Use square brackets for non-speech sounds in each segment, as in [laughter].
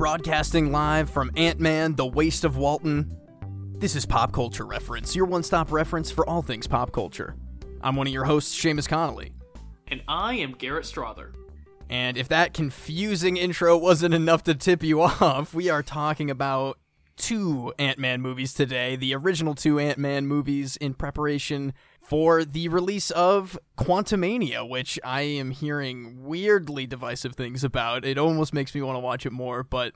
broadcasting live from Ant Man, The Waste of Walton. This is Pop Culture Reference, your one stop reference for all things pop culture. I'm one of your hosts, Seamus Connolly. And I am Garrett Strother. And if that confusing intro wasn't enough to tip you [laughs] off, we are talking about two Ant Man movies today, the original two Ant Man movies in preparation for the release of Quantumania, which I am hearing weirdly divisive things about. It almost makes me want to watch it more, but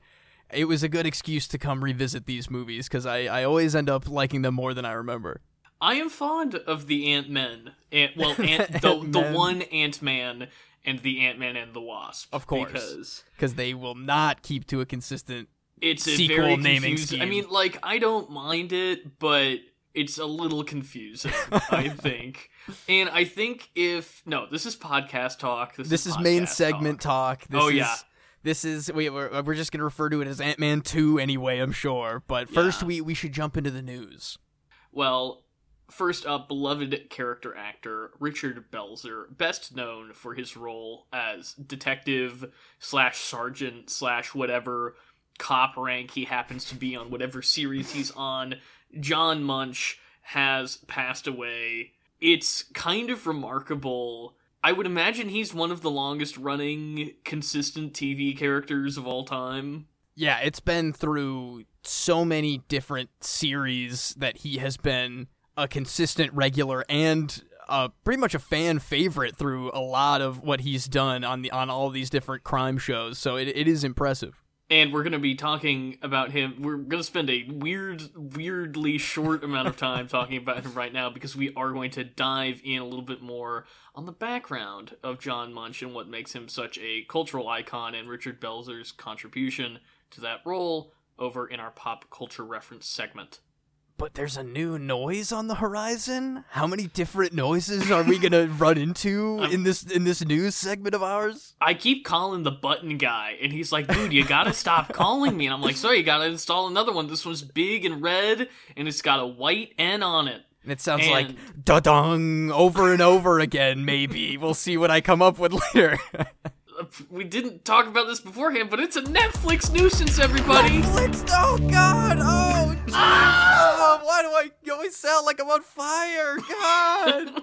it was a good excuse to come revisit these movies because I, I always end up liking them more than I remember. I am fond of the Ant Men. Ant, well, [laughs] Ant, the, the one Ant Man and the Ant Man and the Wasp. Of course. Because Because they will not keep to a consistent. It's a Sequel very naming confusing. I mean, like, I don't mind it, but it's a little confusing, I [laughs] think. And I think if. No, this is podcast talk. This, This is is main segment talk. talk. This Oh, is, yeah. This is we we're, uh, we're just gonna refer to it as Ant Man two anyway. I'm sure, but first Yeah. we we should jump into the news. Well, first up, beloved character actor Richard Belzer, best known for his role as detective slash sergeant slash whatever cop rank he happens to be on whatever series he's [laughs] on. John Munch has passed away. It's kind of remarkable. I would imagine he's one of the longest running consistent TV characters of all time. Yeah, it's been through so many different series that he has been a consistent regular and uh, pretty much a fan favorite through a lot of what he's done on the on all these different crime shows. So it, it is impressive. And we're going to be talking about him. We're going to spend a weird, weirdly short amount of time talking about him right now because we are going to dive in a little bit more on the background of John Munch and what makes him such a cultural icon and Richard Belzer's contribution to that role over in our pop culture reference segment. But there's a new noise on the horizon. How many different noises are we gonna [laughs] run into in this in this news segment of ours? I keep calling the button guy, and he's like, dude, you gotta stop calling me. And I'm like, sorry, you gotta install another one. This one's big and red, and it's got a white N on it. And it sounds And- like da dong over and over again. Maybe we'll see what I come up with later. [laughs] we didn't talk about this beforehand, but it's a Netflix nuisance, everybody. Netflix! Oh God! Oh, [laughs] oh, why do I always sound like I'm on fire? God!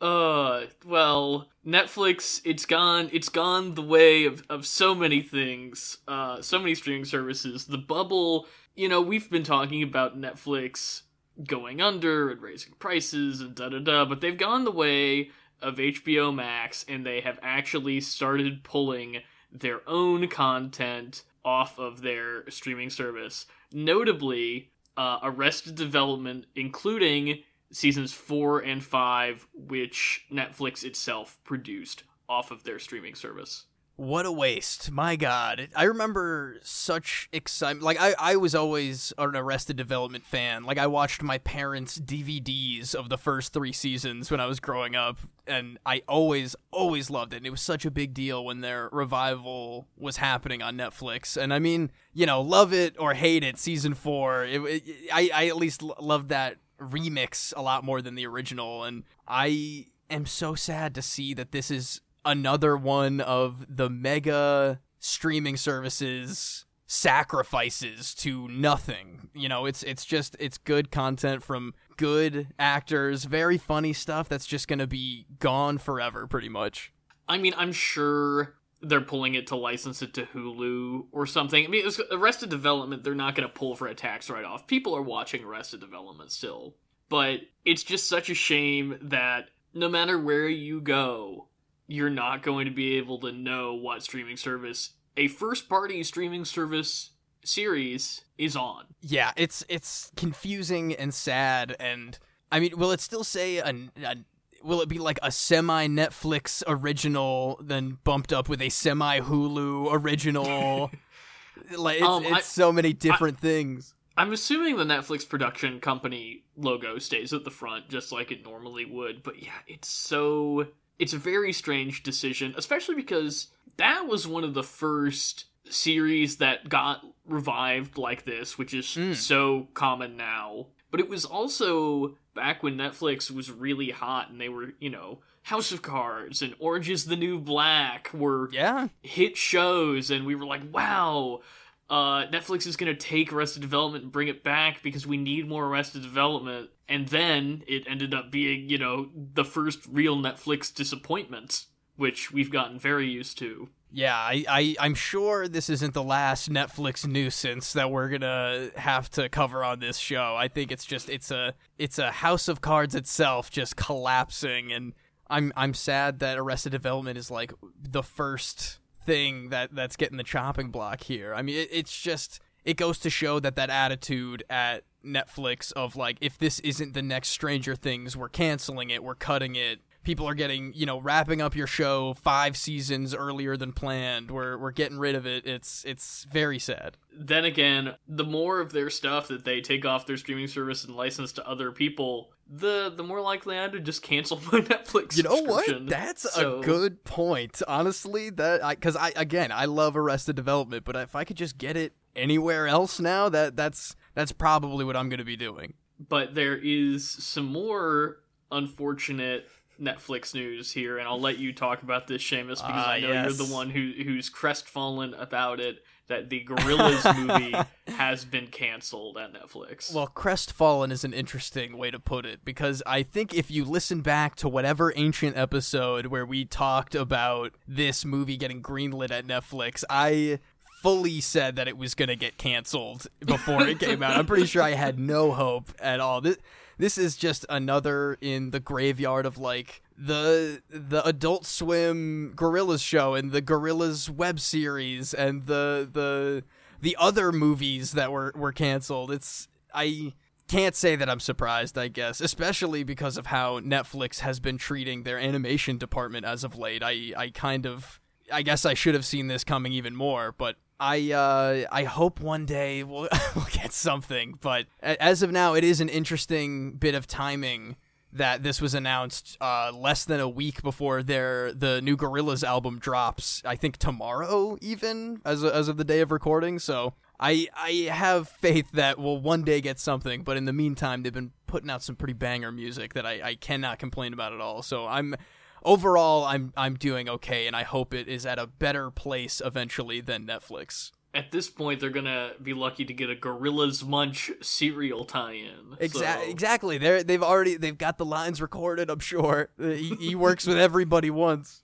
[laughs] uh, well, Netflix, it's gone. It's gone the way of of so many things. Uh, so many streaming services. The bubble. You know, we've been talking about Netflix going under and raising prices and da da da, but they've gone the way of HBO Max, and they have actually started pulling their own content off of their streaming service. Notably, uh, Arrested Development, including seasons four and five, which Netflix itself produced off of their streaming service. What a waste. My God. I remember such excitement. Like, I, I was always an Arrested Development fan. Like, I watched my parents' DVDs of the first three seasons when I was growing up, and I always, always loved it. And it was such a big deal when their revival was happening on Netflix. And I mean, you know, love it or hate it, season four, it, it, I, I at least l- loved that remix a lot more than the original. And I am so sad to see that this is another one of the mega streaming services sacrifices to nothing. You know, it's it's just it's good content from good actors, very funny stuff that's just going to be gone forever pretty much. I mean, I'm sure they're pulling it to license it to Hulu or something. I mean, it's Arrested Development, they're not going to pull for a tax write off. People are watching Arrested Development still. But it's just such a shame that no matter where you go, you're not going to be able to know what streaming service a first party streaming service series is on. Yeah, it's it's confusing and sad and I mean, will it still say a, a will it be like a semi Netflix original then bumped up with a semi Hulu original? [laughs] like it's, Um, it's I- so many different things. I'm assuming the Netflix production company logo stays at the front just like it normally would, but yeah, it's so it's a very strange decision, especially because that was one of the first series that got revived like this, which is Mm. so common now. But it was also back when Netflix was really hot and they were, you know, House of Cards and Orange is the New Black were Yeah. hit shows, and we were like, wow, uh, Netflix is going to take Arrested Development and bring it back because we need more Arrested Development. And then it ended up being, you know, the first real Netflix disappointment, which we've gotten very used to. Yeah, I, I, I'm sure this isn't the last Netflix nuisance that we're gonna have to cover on this show. I think it's just it's a it's a House of Cards itself just collapsing, and I'm I'm sad that Arrested Development is like the first thing that that's getting the chopping block here. I mean, it, it's just it goes to show that that attitude at Netflix of like if this isn't the next Stranger Things, we're canceling it, we're cutting it. People are getting, you know, wrapping up your show 5 seasons earlier than planned. We're we're getting rid of it. It's it's very sad. Then again, the more of their stuff that they take off their streaming service and license to other people, the the more likely I am to just cancel [laughs] my Netflix. You know what? That's So- a good point. Honestly, that I cuz I again, I love Arrested Development, but if I could just get it anywhere else now, that that's that's probably what I'm going to be doing. but there is some more unfortunate Netflix news here, and I'll let you talk about this, Seamus, because Ah, I know yes. you're the one who who's crestfallen about it. That the [laughs] Gorillaz movie has been canceled at Netflix. Well, crestfallen is an interesting way to put it because I think if you listen back to whatever ancient episode where we talked about this movie getting greenlit at Netflix, I fully said that it was going to get canceled before it came out. I'm pretty sure I had no hope at all. This this is just another in the graveyard of like the the Adult Swim Gorillaz show and the Gorillaz web series and the the the other movies that were were canceled. It's I can't say that I'm surprised, I guess, especially because of how Netflix has been treating their animation department as of late. I I kind of I guess I should have seen this coming even more, but I uh, I hope one day we'll, [laughs] we'll get something. But as of now, it is an interesting bit of timing that this was announced uh, less than a week before their the new Gorillaz album drops. I think tomorrow, even as of, as of the day of recording. So I I have faith that we'll one day get something. But in the meantime, they've been putting out some pretty banger music that I, I cannot complain about at all. So I'm overall I'm I'm doing okay, and I hope it is at a better place eventually than Netflix. at this point, they're gonna be lucky to get a Gorillas Munch serial tie-in. Exactly. So- Exactly. They're they've already they've got the lines recorded. I'm sure he, he [laughs] works with everybody once.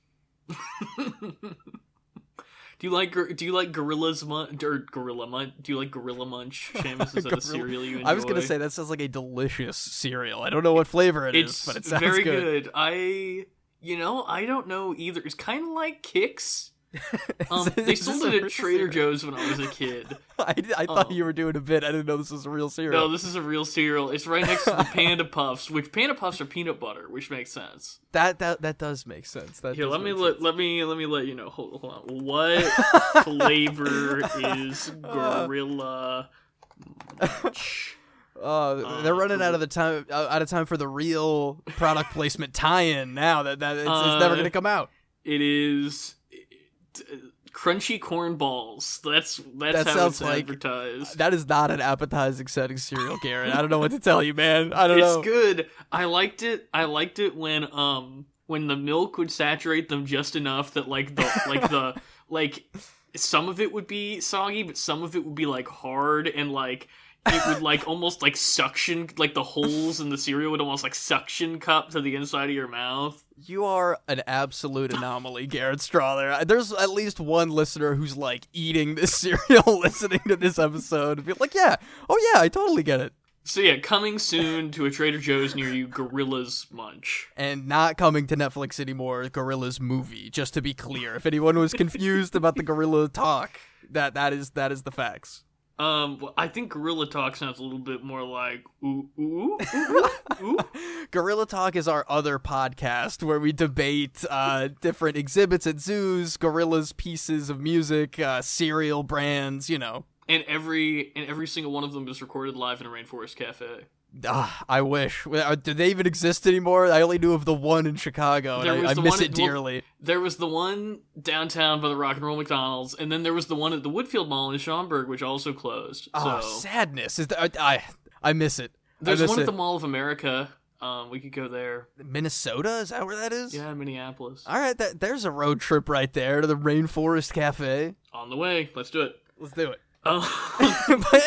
[laughs] Do you like Do you like Gorillas Munch or Gorilla Munch? Do you like Gorilla Munch? Seamus, is [laughs] that a cereal you enjoy? I was gonna say that sounds like a delicious cereal. I don't know what flavor it is, it's but it sounds very good. good. I, you know, I don't know either. It's kind of like Kix. [laughs] Um, they sold it at Trader cereal? Joe's when I was a kid. [laughs] I, I thought Oh. you were doing a bit. I didn't know this was a real cereal. No, this is a real cereal. It's right next to the [laughs] Panda Puffs, which Panda Puffs are peanut butter, which makes sense. that that that does make sense. That Here, let me let, let me let me let you know. Hold, hold on. What flavor is Gorilla Munch? Uh, they're Uh, running out of the time uh, out of time for the real product placement tie-in now that that it's, it's never Uh, going to come out. It is crunchy corn balls. That's that's That how sounds it's like- advertised. That is not an appetizing setting cereal, Garrett. I don't know what to tell you, man. I don't it's know. good. I liked it. I liked it when um when the milk would saturate them just enough that like the like the [laughs] like some of it would be soggy, but some of it would be like hard and like it would like almost like suction like the holes in the cereal would almost like suction cup to the inside of your mouth. You are an absolute anomaly, Garrett Strother. There's at least one listener who's like eating this [laughs] cereal, listening to this episode, like, "Yeah, oh yeah, I totally get it." So yeah, coming soon to a Trader Joe's near you, Gorillas Munch. And not coming to Netflix anymore, Gorillaz movie. Just to be clear, if anyone was confused about the Gorilla talk, that that is that is the facts. Um, well, I think Gorilla Talk sounds a little bit more like ooh ooh ooh ooh. [laughs] Gorilla Talk is our other podcast where we debate uh, different exhibits at zoos, gorillas, pieces of music, uh, cereal brands, you know. and every and every single one of them is recorded live in a rainforest cafe. Ah, I wish. Uh, Do they even exist anymore? I only knew of the one in Chicago, and I, I miss it at- well, dearly. There was the one downtown by the Rock and Roll McDonald's, and then there was the one at the Woodfield Mall in Schaumburg, which also closed. Oh, so sadness! Is that, I I miss it. There's miss one it. at the Mall of America. Um, we could go there. Minnesota is that where that is? Yeah, Minneapolis. All right, that, there's a road trip right there to the Rainforest Cafe. On the way. Let's do it. Let's do it. Oh, [laughs] but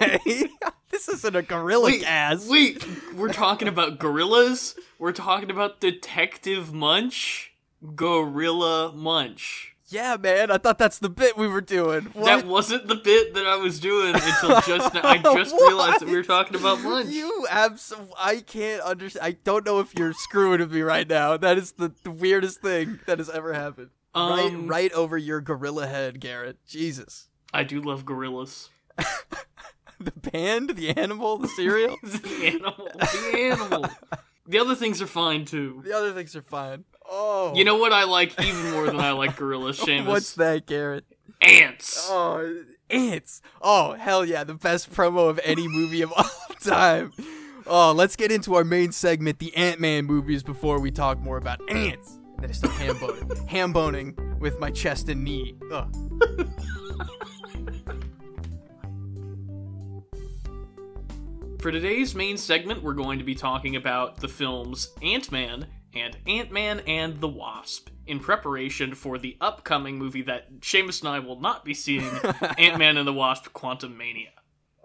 anyway, [laughs] this isn't a gorilla wait, cast. wait. We're talking about gorillas. We're talking about Detective Munch. Gorilla Munch. Yeah, man, I thought that's the bit we were doing. What? That wasn't the bit that I was doing until [laughs] just now. I just realized that we were talking about Munch. You absolutely. I can't understand. I don't know if you're screwing with me right now. That is the, the weirdest thing that has ever happened. right, Um, right over your gorilla head, Garrett. Jesus. I do love gorillas. [laughs] The band, the animal, the cereal. [laughs] the animal. The animal. The other things are fine too. the other things are fine. Oh, You know what I like even more than I like gorillas, [laughs] Seamus? what's that, Garrett? Ants. Oh, ants. Oh, hell yeah, the best promo of any movie of all time. Oh, let's get into our main segment, the Ant-Man movies, before we talk more about ants. Then I start ham boning, ham boning with my chest and knee. For today's main segment, we're going to be talking about the films Ant-Man and Ant-Man and the Wasp in preparation for the upcoming movie that Seamus and I will not be seeing, [laughs] Ant-Man and the Wasp: Quantumania.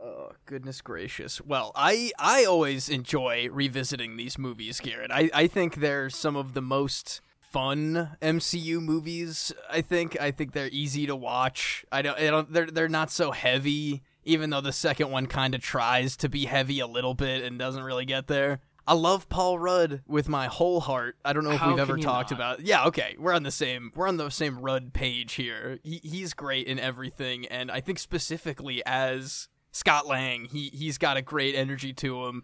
Oh goodness gracious! Well, I I always enjoy revisiting these movies, Garrett. I I think they're some of the most fun MCU movies. I think I think they're easy to watch. I don't, I don't they're they're not so heavy. Even though the second one kind of tries to be heavy a little bit and doesn't really get there. I love Paul Rudd with my whole heart. I don't know if How we've ever talked not? about. Yeah, okay, we're on the same we're on the same Rudd page here. He, he's great in everything, and I think specifically as Scott Lang, he he's got a great energy to him.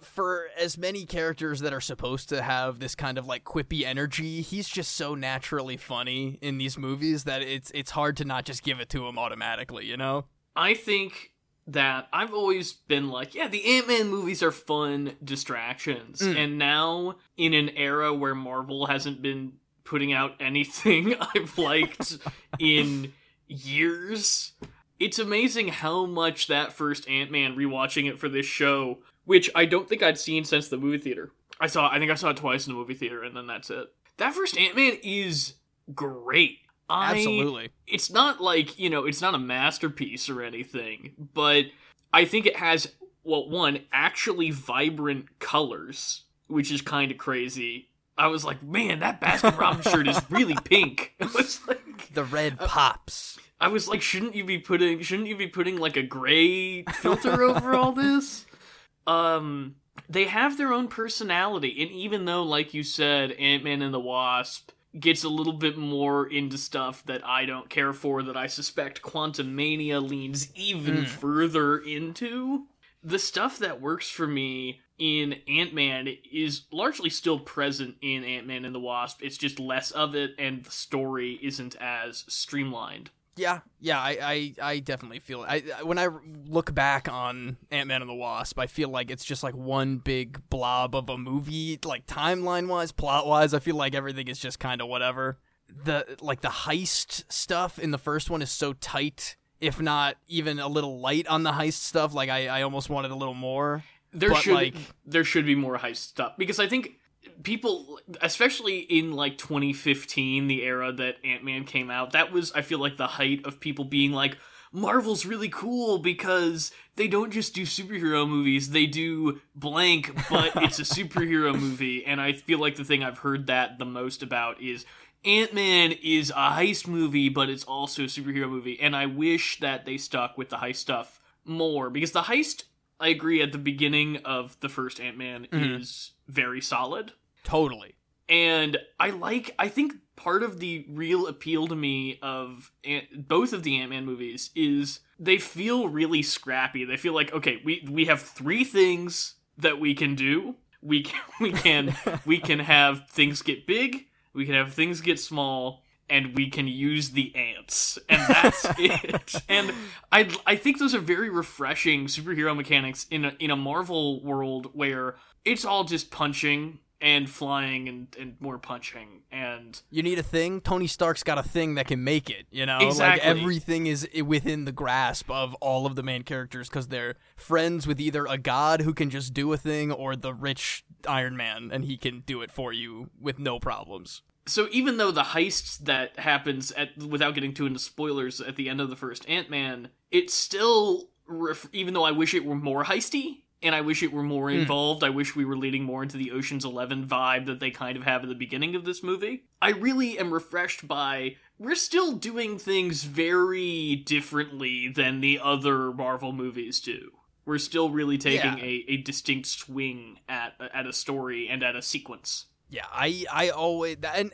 For as many characters that are supposed to have this kind of like quippy energy, he's just so naturally funny in these movies that it's it's hard to not just give it to him automatically, you know? I think that I've always been like, yeah, the Ant Man movies are fun distractions. Mm. And now, in an era where Marvel hasn't been putting out anything [laughs] I've liked [laughs] in years, it's amazing how much that first Ant Man, rewatching it for this show, which I don't think I'd seen since the movie theater. I saw, I think I saw it twice in the movie theater, and then that's it. That first Ant Man is great. I, Absolutely. it's not like you know it's not a masterpiece or anything but i think it has well one actually vibrant colors which is kind of crazy i was like man that baskin robbins [laughs] shirt is really pink [laughs] like The red pops. I was like shouldn't you be putting shouldn't you be putting like a gray filter over all [laughs] this um they have their own personality and even though like you said ant-man and the wasp gets a little bit more into stuff that I don't care for that I suspect Quantumania leans even Mm. further into. The stuff that works for me in Ant-Man is largely still present in Ant-Man and the Wasp. It's just less of it and the story isn't as streamlined. Yeah, yeah, I, I, I definitely feel it. I, I- when I look back on Ant Man and the Wasp, I feel like it's just like one big blob of a movie, like timeline wise, plot wise. I feel like everything is just kind of whatever. The like the heist stuff in the first one is so tight, if not even a little light on the heist stuff. Like I, I almost wanted a little more. There But, should like- there should be more heist stuff because I think people especially in like 2015 the era that Ant-Man came out that was I feel like the height of people being like Marvel's really cool because they don't just do superhero movies they do blank but [laughs] it's a superhero movie and I feel like the thing I've heard that the most about is Ant-Man is a heist movie but it's also a superhero movie and I wish that they stuck with the heist stuff more because the heist I agree at the beginning of the first Ant-Man Mhm. is very solid Totally. and I like I think part of the real appeal to me of Ant- both of the Ant-Man movies is they feel really scrappy. They feel like okay, we we have three things that we can do. We can we can [laughs] we can have things get big, we can have things get small, and we can use the ants, and that's [laughs] it. And I I think those are very refreshing superhero mechanics in a in a Marvel world where it's all just punching and flying and, and more punching and You need a thing. Tony Stark's got a thing that can make it. You know, Exactly. like everything is within the grasp of all of the main characters because they're friends with either a god who can just do a thing or the rich Iron Man and he can do it for you with no problems. So even though the heist that happens at without getting too into spoilers at the end of the first Ant Man, it's still ref- even though I wish it were more heisty and I wish it were more hmm. involved. I wish we were leading more into the Ocean's 11 vibe that they kind of have at the beginning of this movie. I really am refreshed by we're still doing things very differently than the other Marvel movies do. We're still really taking Yeah. a, a distinct swing at at a story and at a sequence. Yeah, I I always and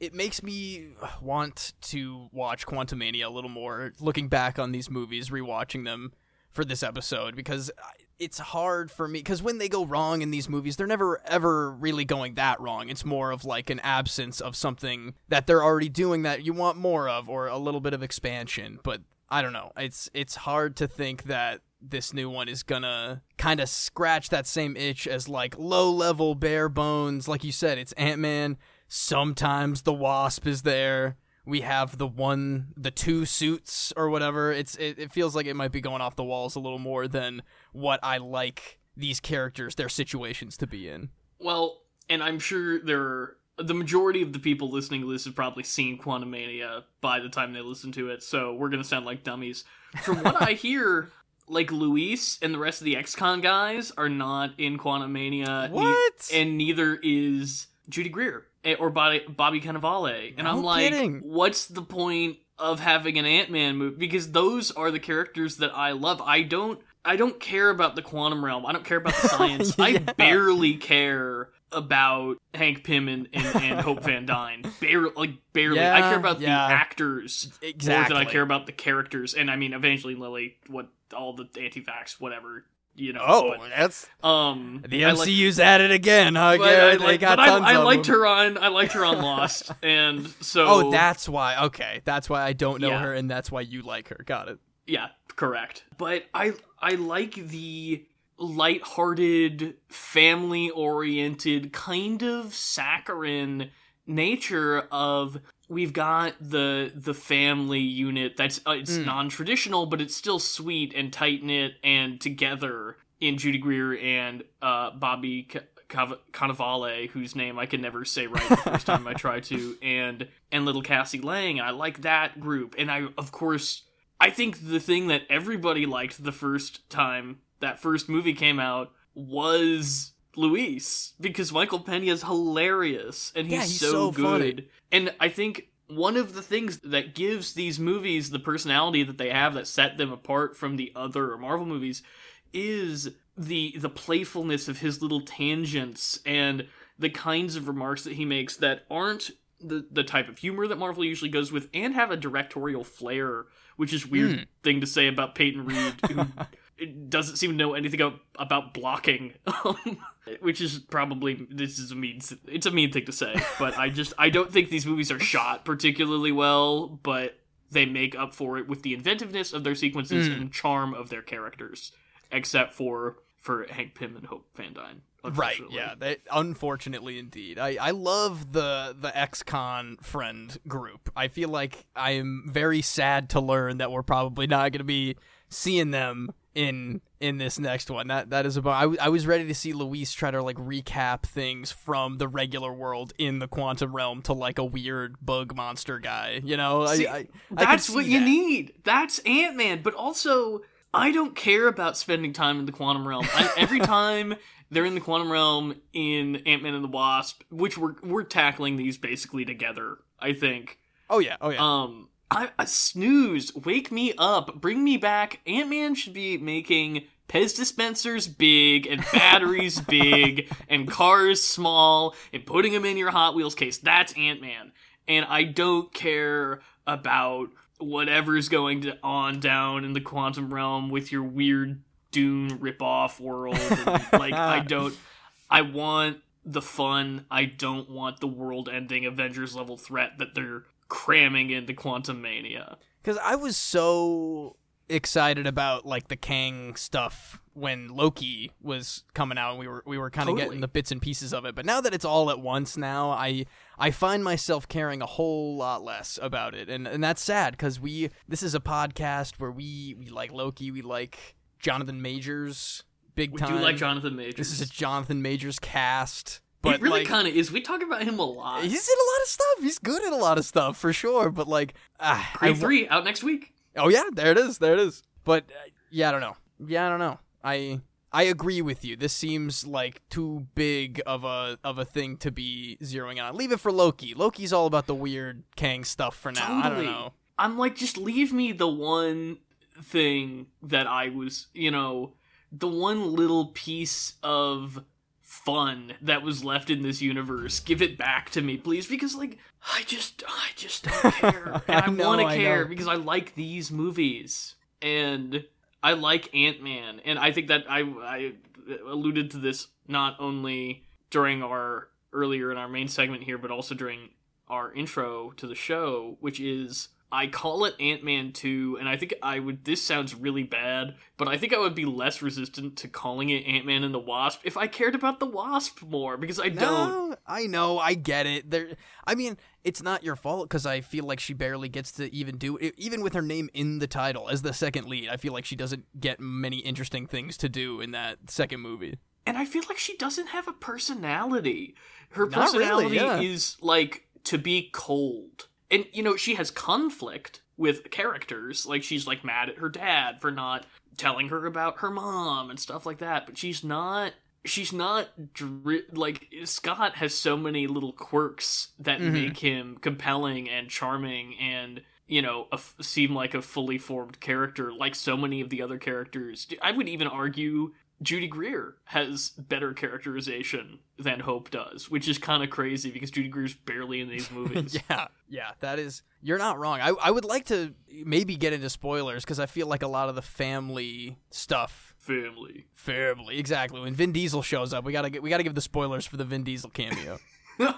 it makes me want to watch Quantumania a little more. Looking back on these movies, rewatching them for this episode because it's hard for me because when they go wrong in these movies, they're never ever really going that wrong. It's more of like an absence of something that they're already doing that you want more of, or a little bit of expansion. But I don't know. It's it's hard to think that this new one is gonna kind of scratch that same itch as like low level bare bones. Like you said, it's Ant Man. Sometimes the Wasp is there. We have the one, the two suits or whatever. It's it, it feels like it might be going off the walls a little more than what I like these characters, their situations to be in. Well, and I'm sure there are the majority of the people listening to this have probably seen Quantumania by the time they listen to it, so we're gonna sound like dummies. From what I [laughs] hear, like Luis and the rest of the ex-con guys are not in Quantumania. ne- What? and neither is Judy Greer eh, or Bobby, Bobby Cannavale. And No I'm like, kidding. what's the point of having an Ant Man movie? Because those are the characters that I love. I don't. I don't care about the quantum realm. I don't care about the [laughs] science. I barely care about Hank Pym and, and, and Hope Van Dyne. [laughs] Barely, like barely. I care about yeah. the actors Exactly. more than I care about the characters. And I mean, Evangeline Lilly, what all the anti-vax, whatever, you know. Oh, that's um, the I like- MCU's at it again, huh? but Garrett? I, they like, got but I, tons I of liked them. her on I liked her on Lost, [laughs] and so Oh, that's why. Okay, that's why I don't know Yeah. her, and that's why you like her. Got it. yeah, correct. But I I like the light-hearted, family-oriented, kind of saccharine nature of we've got the the family unit that's uh, it's Mm. non-traditional but it's still sweet and tight-knit and together in Judy Greer and uh, Bobby C- Cav- Cannavale, whose name I can never say right the first time I try to, [laughs] and and little Cassie Lang. I like that group, and I of course I think the thing that everybody liked the first time that first movie came out was Luis because Michael Pena is hilarious and he's, Yeah, he's so, so good. funny. And I think one of the things that gives these movies the personality that they have that set them apart from the other Marvel movies is the the playfulness of his little tangents and the kinds of remarks that he makes that aren't the the type of humor that Marvel usually goes with and have a directorial flair, which is a weird Hmm. thing to say about Peyton Reed who [laughs] doesn't seem to know anything about, about blocking. [laughs] Which is probably this is a mean it's a mean thing to say, but I just I don't think these movies are shot particularly well, but they make up for it with the inventiveness of their sequences Mm. and charm of their characters, except for for Hank Pym and Hope Van Dyne. Right. Yeah. They, unfortunately, indeed. I, I love the the ex-con friend group. I feel like I am very sad to learn that we're probably not going to be seeing them in in this next one. That that is about. I, w- I was ready to see Luis try to like recap things from the regular world in the quantum realm to like a weird bug monster guy. You know. See, I, I, That's what you that. need. That's Ant Man. But also, I don't care about spending time in the quantum realm. I, every [laughs] time they're in the quantum realm in Ant Man and the Wasp, which we're we're tackling these basically together. I think. Oh yeah. Oh yeah. Um, I, I snooze. Wake me up. Bring me back. Ant Man should be making Pez dispensers big and batteries [laughs] big and cars small and putting them in your Hot Wheels case. That's Ant Man. And I don't care about whatever's going to on down in the quantum realm with your weird Dune ripoff world. And, like I [laughs] don't. I want the fun. I don't want the world-ending Avengers level threat that they're cramming into Quantumania. Because I was so excited about like the Kang stuff when Loki was coming out and we were we were kind of Totally. getting the bits and pieces of it. But now that it's all at once now, I I find myself caring a whole lot less about it. And and that's sad because we this is a podcast where we we like Loki, we like Jonathan Majors big We time. do like Jonathan Majors. This is a Jonathan Majors cast. But it really like, kind of is. We talk about him a lot. he's in a lot of stuff. He's good at a lot of stuff for sure. But like, ah, three out next week. Oh yeah, there it is. There it is. But uh, yeah, I don't know. Yeah, I don't know. I I agree with you. This seems like too big of a of a thing to be zeroing on. Leave it for Loki. Loki's all about the weird Kang stuff for now. I don't know. I'm like, just leave me the one thing that I was, you know, the one little piece of fun that was left in this universe. Give it back to me, please, because like I just, I just don't [laughs] care, and I, I want to care know. because I like these movies and I like Ant Man, and I think that I I alluded to this not only during our earlier in our main segment here, but also during our intro to the show, which is I call it Ant Man 2, and I think I would. This sounds really bad, but I think I would be less resistant to calling it Ant Man and the Wasp if I cared about the Wasp more, because I don't. I know, I get it. There, I mean, it's not your fault because I feel like she barely gets to even do it. Even with her name in the title as the second lead, I feel like she doesn't get many interesting things to do in that second movie. And I feel like she doesn't have a personality. Her Not really, personality yeah. is like to be cold. And you know, she has conflict with characters. Like she's like mad at her dad for not telling her about her mom and stuff like that, but she's not she's not dri- like Scott has so many little quirks that Mhm. make him compelling and charming and you know a f- seem like a fully formed character like so many of the other characters i would even argue Judy Greer has better characterization than Hope does, which is kind of crazy because Judy Greer's barely in these [laughs] movies. yeah, yeah, that is. You're not wrong. I I would like to maybe get into spoilers because I feel like a lot of the family stuff. Family. Family, exactly. When Vin Diesel shows up, we gotta get we gotta give the spoilers for the Vin Diesel cameo. [laughs]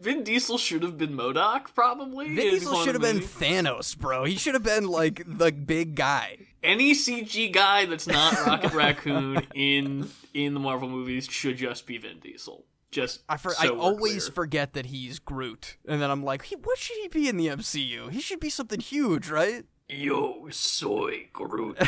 Vin Diesel should have been MODOK, probably. Vin Diesel should have been Thanos, bro. He should have been like the big guy. Any CG guy that's not Rocket Raccoon in in the Marvel movies should just be Vin Diesel. Just I for, so I always clear. forget that he's Groot, and then I'm like, he, what should he be in the MCU? He should be something huge, right? Yo soy Groot.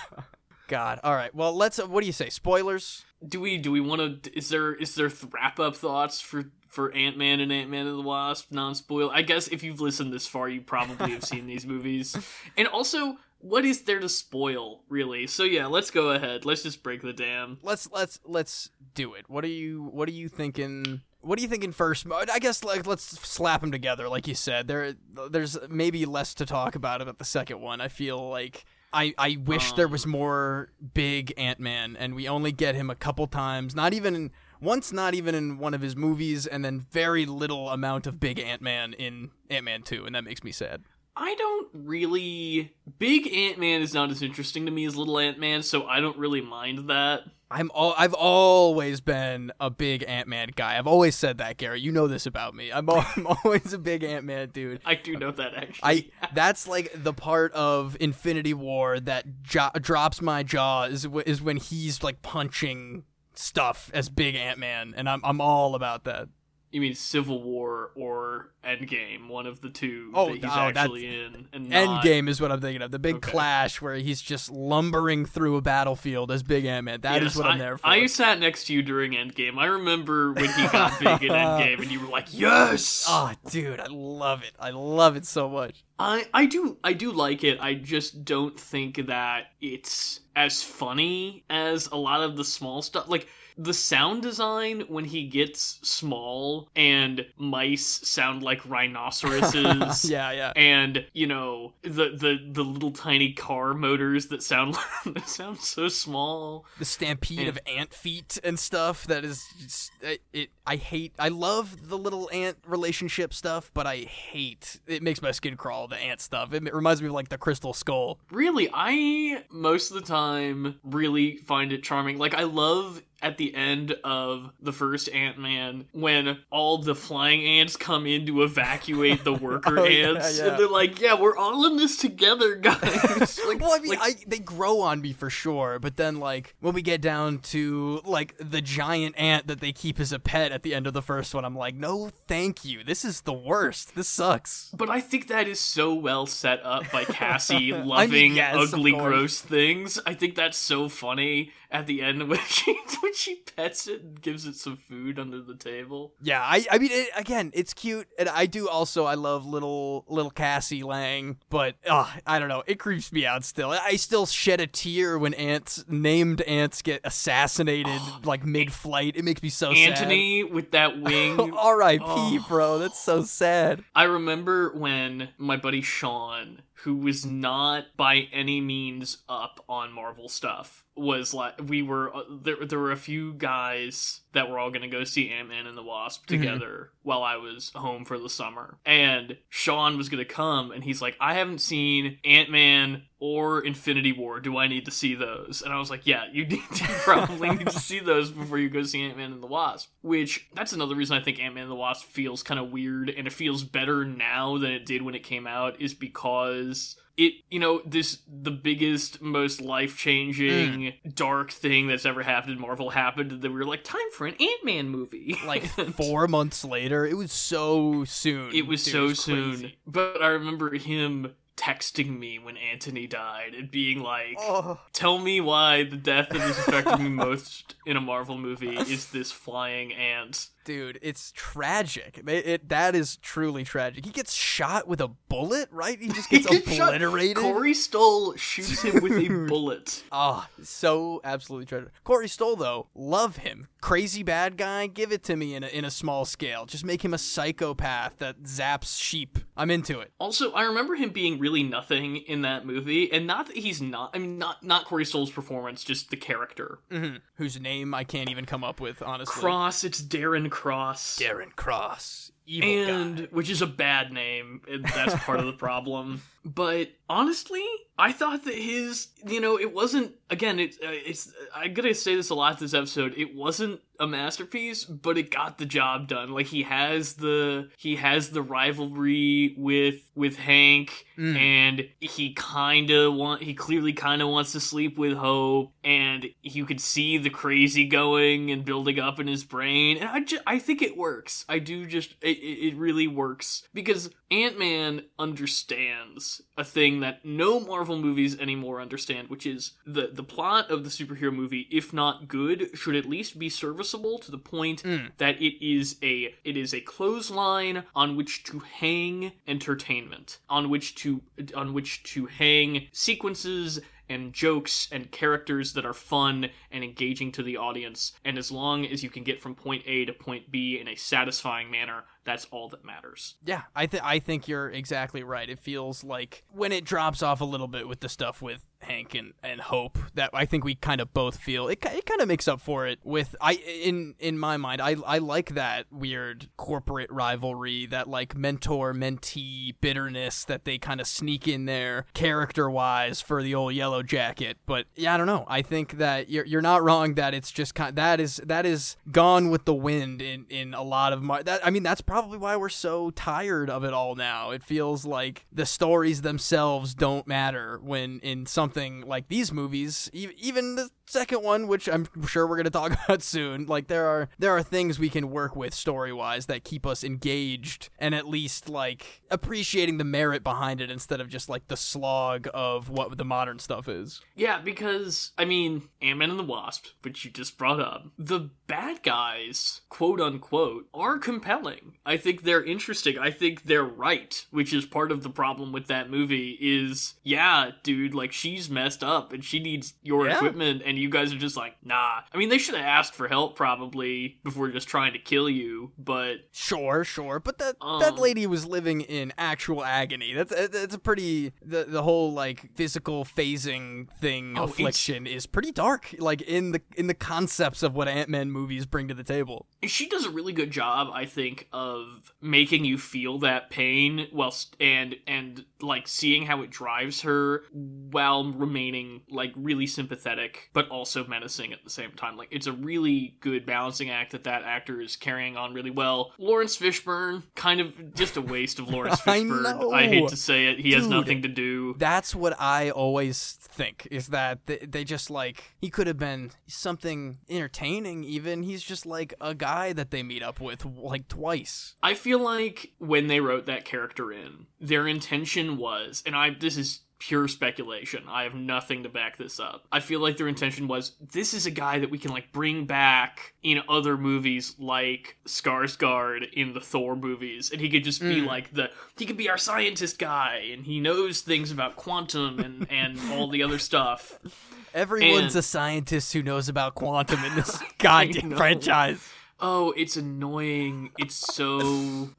[laughs] God. All right. Well, let's. Uh, what do you say? Spoilers. do we do we want to? Is there is there wrap up thoughts for for Ant Man and Ant Man and the Wasp non spoil? I guess if you've listened this far, you probably have seen these movies. [laughs] And also, what is there to spoil really? So yeah, let's go ahead. Let's just break the dam. Let's let's let's do it. What are you What are you thinking? What are you thinking first? I guess like let's slap them together, like you said. There, there's maybe less to talk about about the second one. I feel like I I wish there um. was more big Ant Man, and we only get him a couple times. Not even in, once, not even in one of his movies, and then very little amount of big Ant Man in Ant Man Two, and that makes me sad. I don't really. Big Ant Man is not as interesting to me as Little Ant Man, so I don't really mind that. I'm all I've always been a big Ant Man guy. I've always said that, Gary. You know this about me. I'm, al- [laughs] I'm always a big Ant Man dude. I do know that actually. I [laughs] that's like the part of Infinity War that jo- drops my jaw is w- is when he's like punching stuff as big Ant Man, and I'm I'm all about that. You mean Civil War or Endgame, one of the two Oh, that he's oh, actually in, and not, Endgame is what I'm thinking of. The big Okay. clash where he's just lumbering through a battlefield as big Man. That is Yes, what I'm there for. I sat next to you during Endgame. I remember when he got big in [laughs] Endgame, and you were like, "Yes!" oh, dude, I love it. I love it so much. I I do I do like it. I just don't think that it's as funny as a lot of the small stuff. Like the sound design when he gets small and mice sound like rhinoceroses. [laughs] Yeah, yeah. And you know the the the little tiny car motors that sound [laughs] that sound so small. the stampede And- of ant feet and stuff that is just, it, it i hate i love the little ant relationship stuff but i hate it makes my skin crawl the ant stuff it, reminds me of like the crystal skull Really, I most of the time really find it charming. Like I love at the end of the first Ant-Man when all the flying ants come in to evacuate the [laughs] worker Oh, ants yeah. and they're like, "Yeah, we're all in this together, [laughs] guys." [laughs] like, well i mean like- I, they grow on me for sure but then like when we get down to like the giant ant that they keep as a pet at the end of the first one i'm like no thank you this is the worst this sucks But I think that is so well set up by Cassie loving yes, ugly, gross things. I think that's so funny. At the end when [laughs] she when she pets it and gives it some food under the table. Yeah, I I mean it, again, it's cute, and I do also I love little little Cassie Lang, but uh, I don't know, it creeps me out still. I still shed a tear when ants named ants get assassinated [sighs] like mid flight. It makes me so Antony with that [laughs] wing. R.I.P. Oh. bro, that's so sad. I remember when my buddy Sean, who was not by any means up on Marvel stuff, was like we were uh, there. There were a few guys that were all going to go see Ant Man and the Wasp Mhm. together while I was home for the summer, and Sean was going to come, and he's like, "I haven't seen Ant Man or Infinity War. Do I need to see those?" And I was like, "Yeah, you [laughs] need to probably need to see those before you go see Ant Man and the Wasp." Which that's another reason I think Ant Man and the Wasp feels kind of weird, and it feels better now than it did when it came out, is because it you know this the biggest most life-changing mm. dark thing that's ever happened in marvel happened then we were like time for an ant-man movie [laughs] Like four months later, it was so soon. it was Dude, so was soon but i remember him texting me when Anthony died and being like, Oh. "Tell me why the death that has affected me [laughs] most in a Marvel movie is this flying ant." Dude, it's tragic. It, it- that is truly tragic. He gets shot with a bullet, right? He just gets He gets shot- obliterated. Corey Stoll shoots him with a bullet. Oh, so absolutely tragic. Corey Stoll, though, love him. Crazy bad guy, give it to me in a, in a small scale. Just make him a psychopath that zaps sheep. I'm into it. Also, I remember him being really nothing in that movie, and not that he's not. I mean, not not Corey Stoll's performance, just the character. hmm Whose name I can't even come up with, honestly. Cross, it's Darren Cross. Darren Cross. Evil and guy. which is a bad name and that's part of the problem [laughs] but honestly i thought that his you know it wasn't again it, uh, it's i'm gonna say this a lot this episode it wasn't a masterpiece but it got the job done. Like he has the he has the rivalry with with hank Mm. and he kind of want he clearly kind of wants to sleep with hope and you could see the crazy going and building up in his brain. And i just i think it works. I do just it it really works. Because ant-man understands a thing that no marvel movies anymore understand which is the the plot of the superhero movie if not good should at least be serviceable to the point Mm. that it is a it is a clothesline on which to hang entertainment on which to on which to hang sequences and jokes and characters that are fun and engaging to the audience and as long as you can get from point A to point B in a satisfying manner that's all that matters Yeah, I think I think you're exactly right. It feels like when it drops off a little bit with the stuff with Hank and, and Hope that I think we kind of both feel it. It kind of makes up for it with I in in my mind. I I like that weird corporate rivalry, that like mentor mentee bitterness that they kind of sneak in there character wise for the old Yellow Jacket. But yeah, I don't know. I think that you're you're not wrong that it's just kind that is that is gone with the wind in in a lot of my that I mean that's probably why we're so tired of it all now. It feels like the stories themselves don't matter when in something like these movies, even the second one, which I'm sure we're going to talk [laughs] about soon, like there are there are things we can work with story-wise that keep us engaged and at least like appreciating the merit behind it instead of just like the slog of what the modern stuff is. Yeah, because I mean, Ant-Man and the Wasp, which you just brought up, the bad guys, quote unquote, are compelling. I think they're interesting. I think they're right, which is part of the problem with that movie. Is yeah, dude, like she's messed up and she needs your Yeah. equipment, and you guys are just like, nah. I mean, they should have asked for help probably before just trying to kill you, but Sure, sure, but that that Um, lady was living in actual agony. That's that's a pretty the the whole like physical phasing thing Oh, affliction is pretty dark. Like in the in the concepts of what Ant Man movies bring to the table. she does a really good job i think of making you feel that pain whilst and and like seeing how it drives her while remaining like really sympathetic but also menacing at the same time like it's a really good balancing act that that actor is carrying on really well laurence fishburne kind of just a waste of laurence [laughs] I fishburne know. hate to say it he has nothing to do That's what I always think is that they, they just like he could have been something entertaining. Even he's just like a guy that they meet up with like twice. I feel like when they wrote that character in, their intention was, and I this is pure speculation. I have nothing to back this up. I feel like their intention was this is a guy that we can like bring back in other movies like Skarsgård in the Thor movies, and he could just be Mm. like the he could be our scientist guy, and he knows things about quantum and and all the other stuff. [laughs] Everyone's And- a scientist who knows about quantum in this [laughs] goddamn franchise. Oh, it's annoying. It's so [laughs]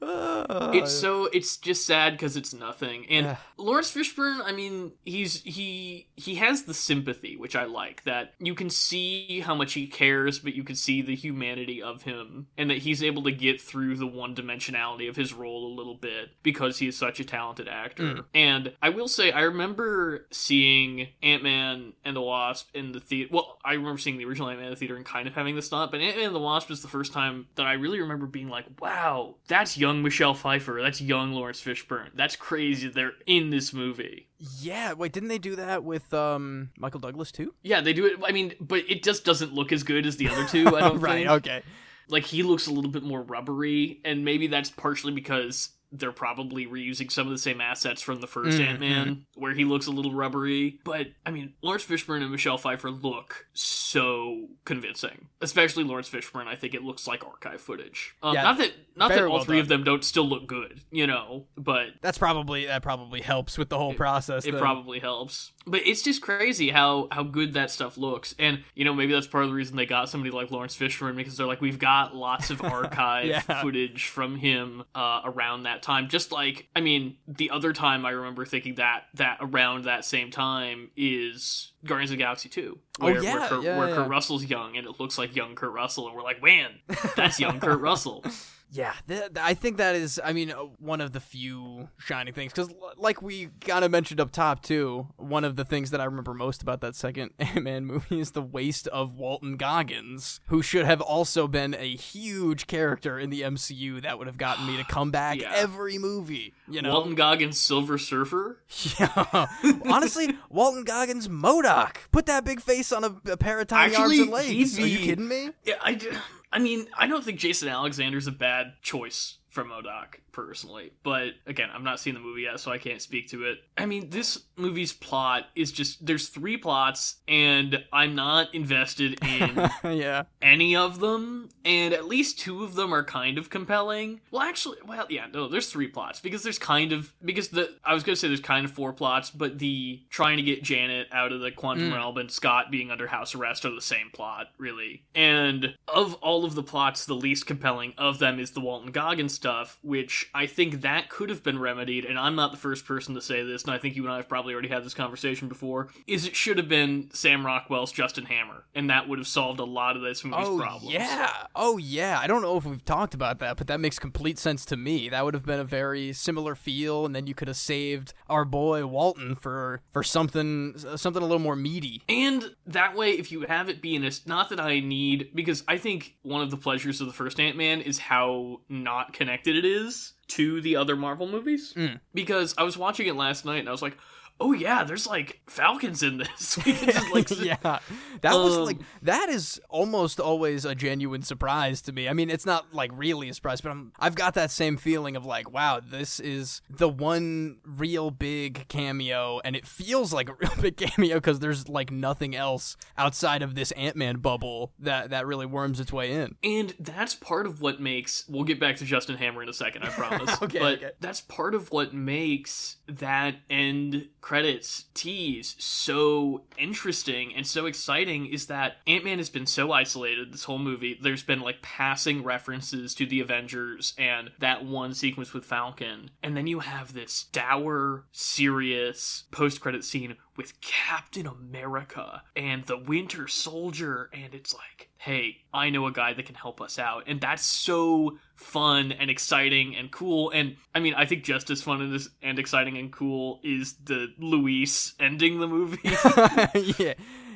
it's so it's just sad because it's nothing and Yeah. laurence fishburne i mean he's he he has the sympathy which i like that you can see how much he cares but you can see the humanity of him and that he's able to get through the one dimensionality of his role a little bit because he is such a talented actor Mm. and i will say i remember seeing ant-man and the wasp in the theater well i remember seeing the original ant-man in the theater and kind of having this thought but ant-man and the wasp is the first time that i really remember being like wow that's young michelle pfeiffer that's young laurence fishburne that's crazy they're in this movie yeah, wait, didn't they do that with um Michael Douglas too? yeah they do it i mean but it just doesn't look as good as the other two i [laughs] don't right, think okay. like he looks a little bit more rubbery and maybe that's partially because they're probably reusing some of the same assets from the 1st Mm, ant-man where he looks a little rubbery. But i mean laurence fishburne and michelle pfeiffer look so convincing. Especially laurence fishburne i think it looks like archive footage. Um, Yeah, not that not that all well three of them don't still look good you know but That's probably that probably helps with the whole process. it probably helps. But it's just crazy how how good that stuff looks. And you know maybe that's part of the reason they got somebody like laurence fishburne because they're like we've got lots of [laughs] archive Yeah. footage from him uh, around that time just like i mean the other time i remember thinking that that around that same time is guardians of the galaxy 2 Oh, where, yeah, where, Kurt, yeah, where yeah. Kurt russell's young and it looks like young kurt russell and we're like man that's young kurt [laughs] russell Yeah, th- th- I think that is, I mean, uh, one of the few shining things. Because, like we kind of mentioned up top, too, one of the things that I remember most about that second [laughs] Ant Man movie is the waste of Walton Goggins, who should have also been a huge character in the MCU that would have gotten me to come [sighs] back Yeah. every movie. You know? walton goggins silver surfer Yeah. [laughs] Honestly, Walton Goggins, MODOK. Put that big face on a, a pair of tiny arms and legs. he'd Are you kidding me? Yeah, I, d- I mean, I don't think Jason Alexander's a bad choice for MODOK personally, but again, I've not seen the movie yet, so I can't speak to it. I mean, this movie's plot is just there's three plots, and I'm not invested in [laughs] yeah. any of them, and at least two of them are kind of compelling. Well, actually, well, yeah, no, there's three plots because there's kind of because the I was gonna say there's kind of four plots, but the trying to get Janet out of the quantum Mm. realm and Scott being under house arrest are the same plot, really. And of all of the plots, the least compelling of them is the Walton Goggins stuff, which I think that could have been remedied. And I'm not the first person to say this, and I think you and I have probably already had this conversation before. Is it should have been Sam Rockwell's Justin Hammer, and that would have solved a lot of this movie's Oh problems. yeah, oh yeah. I don't know if we've talked about that, but that makes complete sense to me. That would have been a very similar feel, and then you could have saved our boy Walton for for something uh, something a little more meaty. And that way, if you have it be in a, not that I need, because I think one of the pleasures of the first Ant Man is how not connected it is to the other Marvel movies. Mm. Because I was watching it last night and I was like, oh yeah, there's like Falcons in this. [laughs] Just like, [laughs] yeah, that was Um, like that is almost always a genuine surprise to me. I mean, it's not like really a surprise, but I'm, I've got that same feeling of like, wow, this is the one real big cameo, and it feels like a [laughs] real big cameo because there's like nothing else outside of this Ant Man bubble that that really worms its way in. And that's part of what makes. We'll get back to Justin Hammer in a second, I promise. Okay, but okay. that's part of what makes that end credits tease so interesting and so exciting is that Ant Man has been so isolated this whole movie. There's been like passing references to the Avengers and that one sequence with Falcon. And then you have this dour, serious post credit scene with Captain America and the Winter Soldier. And it's like, hey, I know a guy that can help us out. And that's so fun and exciting and cool. And I mean, I think just as fun and, exciting and cool is the Luis ending the movie. [laughs] yeah,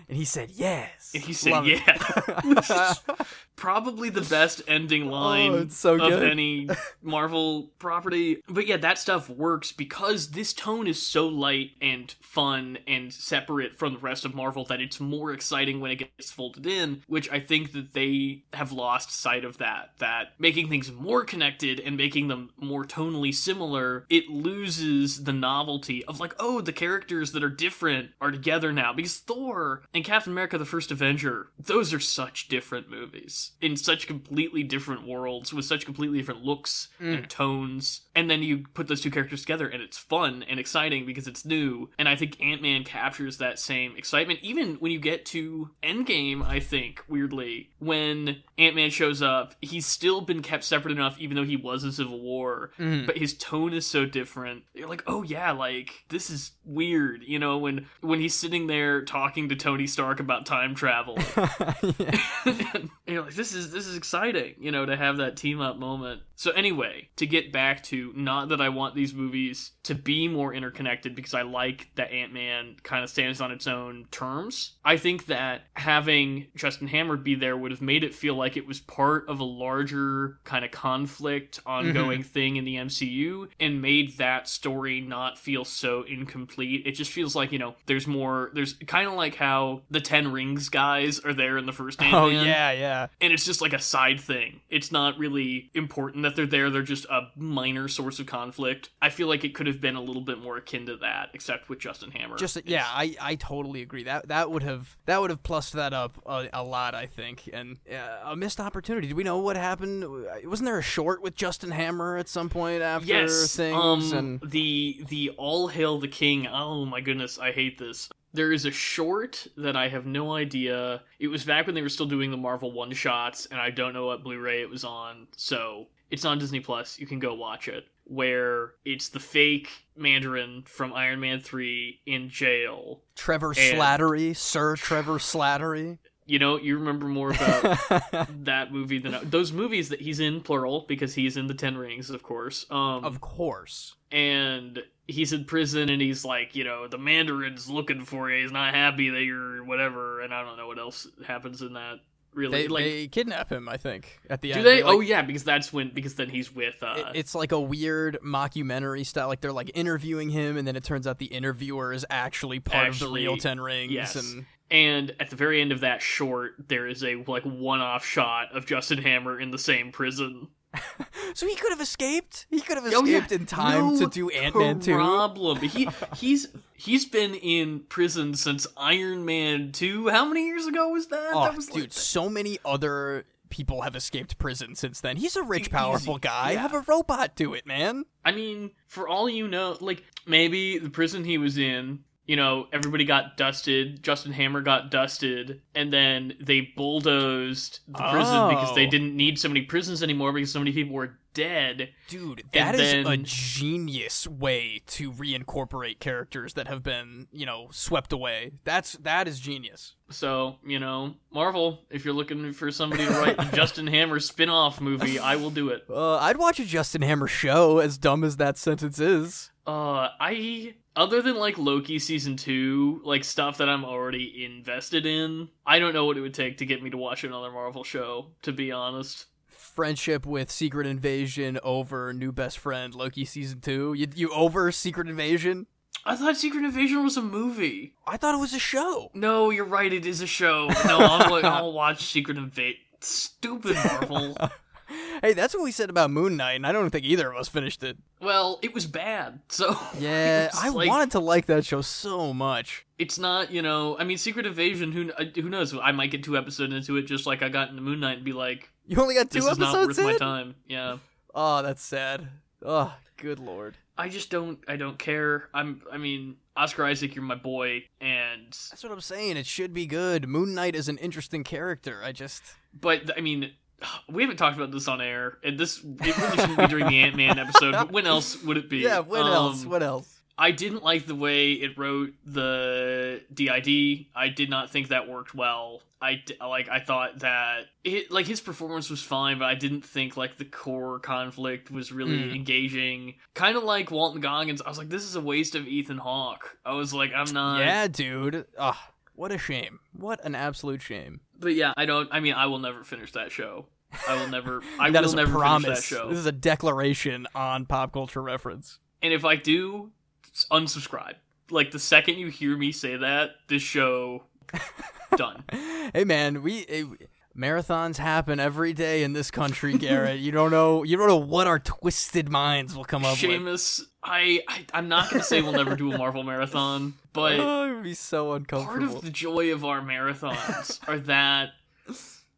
and he said yes. And he said, Love yeah. [laughs] Probably the best ending oh, line Oh, so of good. any [laughs] Marvel property. But yeah, that stuff works because this tone is so light and fun and separate from the rest of Marvel that it's more exciting when it gets folded in, which I think that they have lost sight of that. That making things more connected and making them more tonally similar, it loses the novelty of like, oh, the characters that are different are together now. Because Thor and Captain America the First Avenger, those are such different movies in such completely different worlds with such completely different looks and mm. tones. And then you put those two characters together and it's fun and exciting because it's new. And I think Ant Man captures that same excitement. Even when you get to Endgame, I think, weirdly, when Ant Man shows up, he's still been kept separate enough, even though he was in Civil War. Mm. But his tone is so different. You're like, oh yeah, like this is weird. You know, when when he's sitting there talking to Tony Stark about time travel. [laughs] and you're like, this is this is exciting, you know, to have that team up moment. So anyway, to get back to not that I want these movies to be more interconnected because I like that Ant Man kind of stands on its own terms. I think that having Justin Hammer be there would have made it feel like it was part of a larger kind of conflict, ongoing mm-hmm. thing in the MCU, and made that story not feel so incomplete. It just feels like, you know, there's more there's kind of like how the Ten Rings guys are there in the first oh, Ant-Man Oh yeah, yeah. and it's just like a side thing. It's not really important that they're there. They're just a minor source of conflict. I feel like it could have been a little bit more akin to that, except with Justin Hammer. Just yeah, I, I totally agree. That that would have that would have plussed that up a, a lot, I think. And uh, a missed opportunity. Do we know what happened? Wasn't there a short with Justin Hammer at some point after yes. things? um, and the the All Hail the King. Oh my goodness, I hate this. There is a short that I have no idea. It was back when they were still doing the Marvel one shots, and I don't know what Blu-ray it was on. So it's on Disney Plus. You can go watch it. Where it's the fake Mandarin from Iron Man three in jail. Trevor Slattery, Sir Trevor Slattery. You know, you remember more about [laughs] that movie than I- those movies that he's in plural because he's in the Ten Rings, of course. Um, of course. and he's in prison and he's like, you know, the Mandarin's looking for you. He's not happy that you're whatever, and I don't know what else happens in that. Really, They, like, they kidnap him, I think, at the do end. they? like, oh yeah, because that's when because then he's with. uh it- it's like a weird mockumentary style. Like they're like interviewing him, and then it turns out the interviewer is actually part of the real Ten Rings. yes. And And at the very end of that short, there is a like one-off shot of Justin Hammer in the same prison. So he could have escaped. He could have Oh, yeah. escaped in time No to do Ant Man two. Problem. He he's he's been in prison since Iron Man two. How many years ago was that? Oh, that was dude, like, so many other people have escaped prison since then. He's a rich, Easy, powerful guy. yeah. Have a robot do it, man. I mean, for all you know, like maybe the prison he was in, you know, everybody got dusted. Justin Hammer got dusted, and then they bulldozed the prison because they Oh. didn't need so many prisons anymore because so many people were dead. Dude, And that is a genius way to reincorporate characters that have been, you know, swept away. That's that is genius. So, you know, Marvel, if you're looking for somebody to write a [laughs] Justin Hammer spin-off movie, I will do it. Uh, I'd watch a Justin Hammer show, as dumb as that sentence is. Uh, I other than like Loki season two, like stuff that I'm already invested in, I don't know what it would take to get me to watch another Marvel show. To be honest, Friendship with Secret Invasion over New Best Friend Loki season two. You you over Secret Invasion? I thought Secret Invasion was a movie. I thought it was a show. No, you're right. It is a show. No, [laughs] I'm like I'll watch Secret Invasion. Stupid Marvel. [laughs] Hey, that's what we said about Moon Knight, and I don't think either of us finished it. well, it was bad. So [laughs] Yeah, I like- wanted to like that show so much. it's not you know i mean secret invasion who uh, who knows i might get two episodes into it just like i got into moon knight and be like You only got two this is not episodes worth my time yeah Oh, that's sad. Oh, good lord. i just don't i don't care i'm i mean oscar isaac you're my boy and That's what I'm saying. It should be good. Moon Knight is an interesting character. I just but i mean [gasps] we haven't talked about this on air and this it really shouldn't be during the ant-man episode but when else would it be yeah. when Um, else? What else? I didn't like the way it wrote the DID. I did not think that worked well. I like I thought that it like his performance was fine, but I didn't think like the core conflict was really Mm. engaging. Kind of like Walton Goggins. I was like, this is a waste of Ethan Hawke. I was like, I'm not. yeah, dude. Ugh. What a shame. What an absolute shame. But yeah, I don't. I mean, I will never finish that show. I will never. [laughs] I will never promise. finish that show. This is a declaration on pop culture reference. And if I do, unsubscribe. Like the second you hear me say that, this show [laughs] done. Hey man, we eh, marathons happen every day in this country, Garrett. you don't know you don't know what our twisted minds will come up with. Seamus, I, I I'm not gonna say we'll never do a Marvel marathon, but Oh, [laughs] it would be so uncomfortable. part of the joy of our marathons are that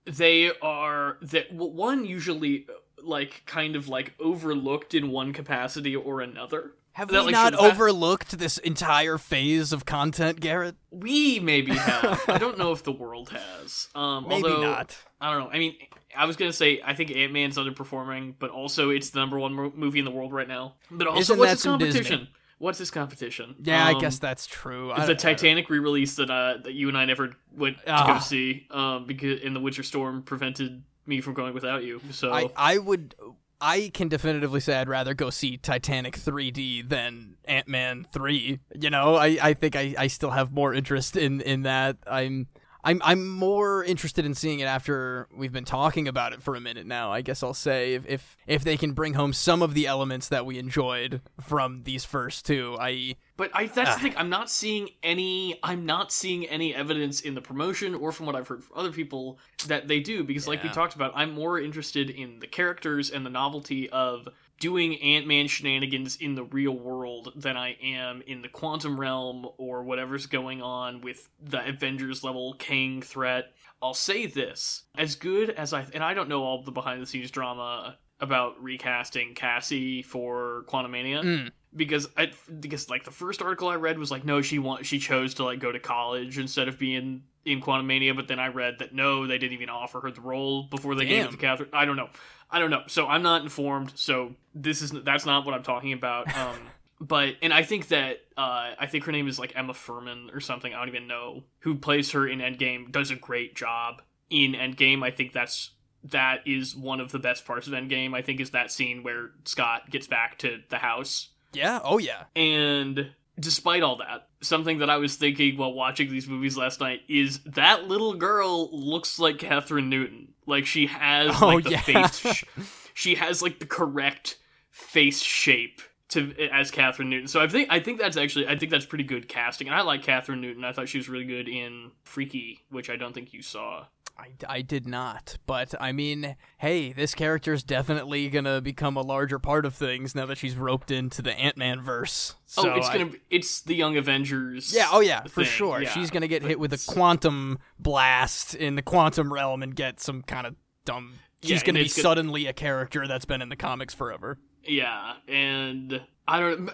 they are that well, one usually like kind of like overlooked in one capacity or another. Have that, we like, not overlooked this entire phase of content, Garrett? We maybe have. I don't know if the world has. Um, Maybe although, not. I don't know. I mean, I was gonna say I think Ant Man's underperforming, but also it's the number one mo- movie in the world right now. But also, Isn't what's this some Disney? competition? What's this competition? Yeah, I Um, guess that's true. I- the I- Titanic re-release that uh, that you and I never went to Ah. go see, um, because in the Winter Storm prevented me from going without you. So I, I would I can definitively say I'd rather go see Titanic 3D than Ant Man 3. You know, I, I think I, I still have more interest in, in that. I'm I'm I'm more interested in seeing it after we've been talking about it for a minute now. I guess I'll say if if, if they can bring home some of the elements that we enjoyed from these first two, i.e. But I, that's Ah. the thing. I'm not seeing any. I'm not seeing any evidence in the promotion or from what I've heard from other people that they do. Because, like we talked about, I'm more interested in the characters and the novelty of doing Ant-Man shenanigans in the real world than I am in the quantum realm or whatever's going on with the Avengers level Kang threat. I'll say this: as good as I and I don't know all the behind-the-scenes drama about recasting Cassie for Quantumania Mm, because I because like the first article I read was like no she want she chose to like go to college instead of being in Quantumania but then I read that no they didn't even offer her the role before they gave it to Kathryn. I don't know. I don't know. So I'm not informed. So this is that's not what I'm talking about. [laughs] Um but and I think that uh I think her name is like Emma Fuhrmann or something. I don't even know. Who plays her in Endgame does a great job in Endgame. I think that's that is one of the best parts of Endgame. I think is that scene where Scott gets back to the house yeah, oh yeah. and despite all that, something that I was thinking while watching these movies last night is that little girl looks like Kathryn Newton. Like she has Oh, like the yeah. face, sh- [laughs] she has like the correct face shape to as Kathryn Newton. So I think I think that's actually I think that's pretty good casting. And I like Kathryn Newton. I thought she was really good in Freaky, which I don't think you saw. I, I did not, but I mean, hey, this character is definitely gonna become a larger part of things now that she's roped into the Ant Man verse. Oh, so oh, it's I- gonna it's the Young Avengers. yeah, oh yeah, for sure. yeah. She's gonna get hit with a quantum blast in the quantum realm and get some kind of dumb. She's and gonna be it's gonna- suddenly a character that's been in the comics forever. Yeah, and I don't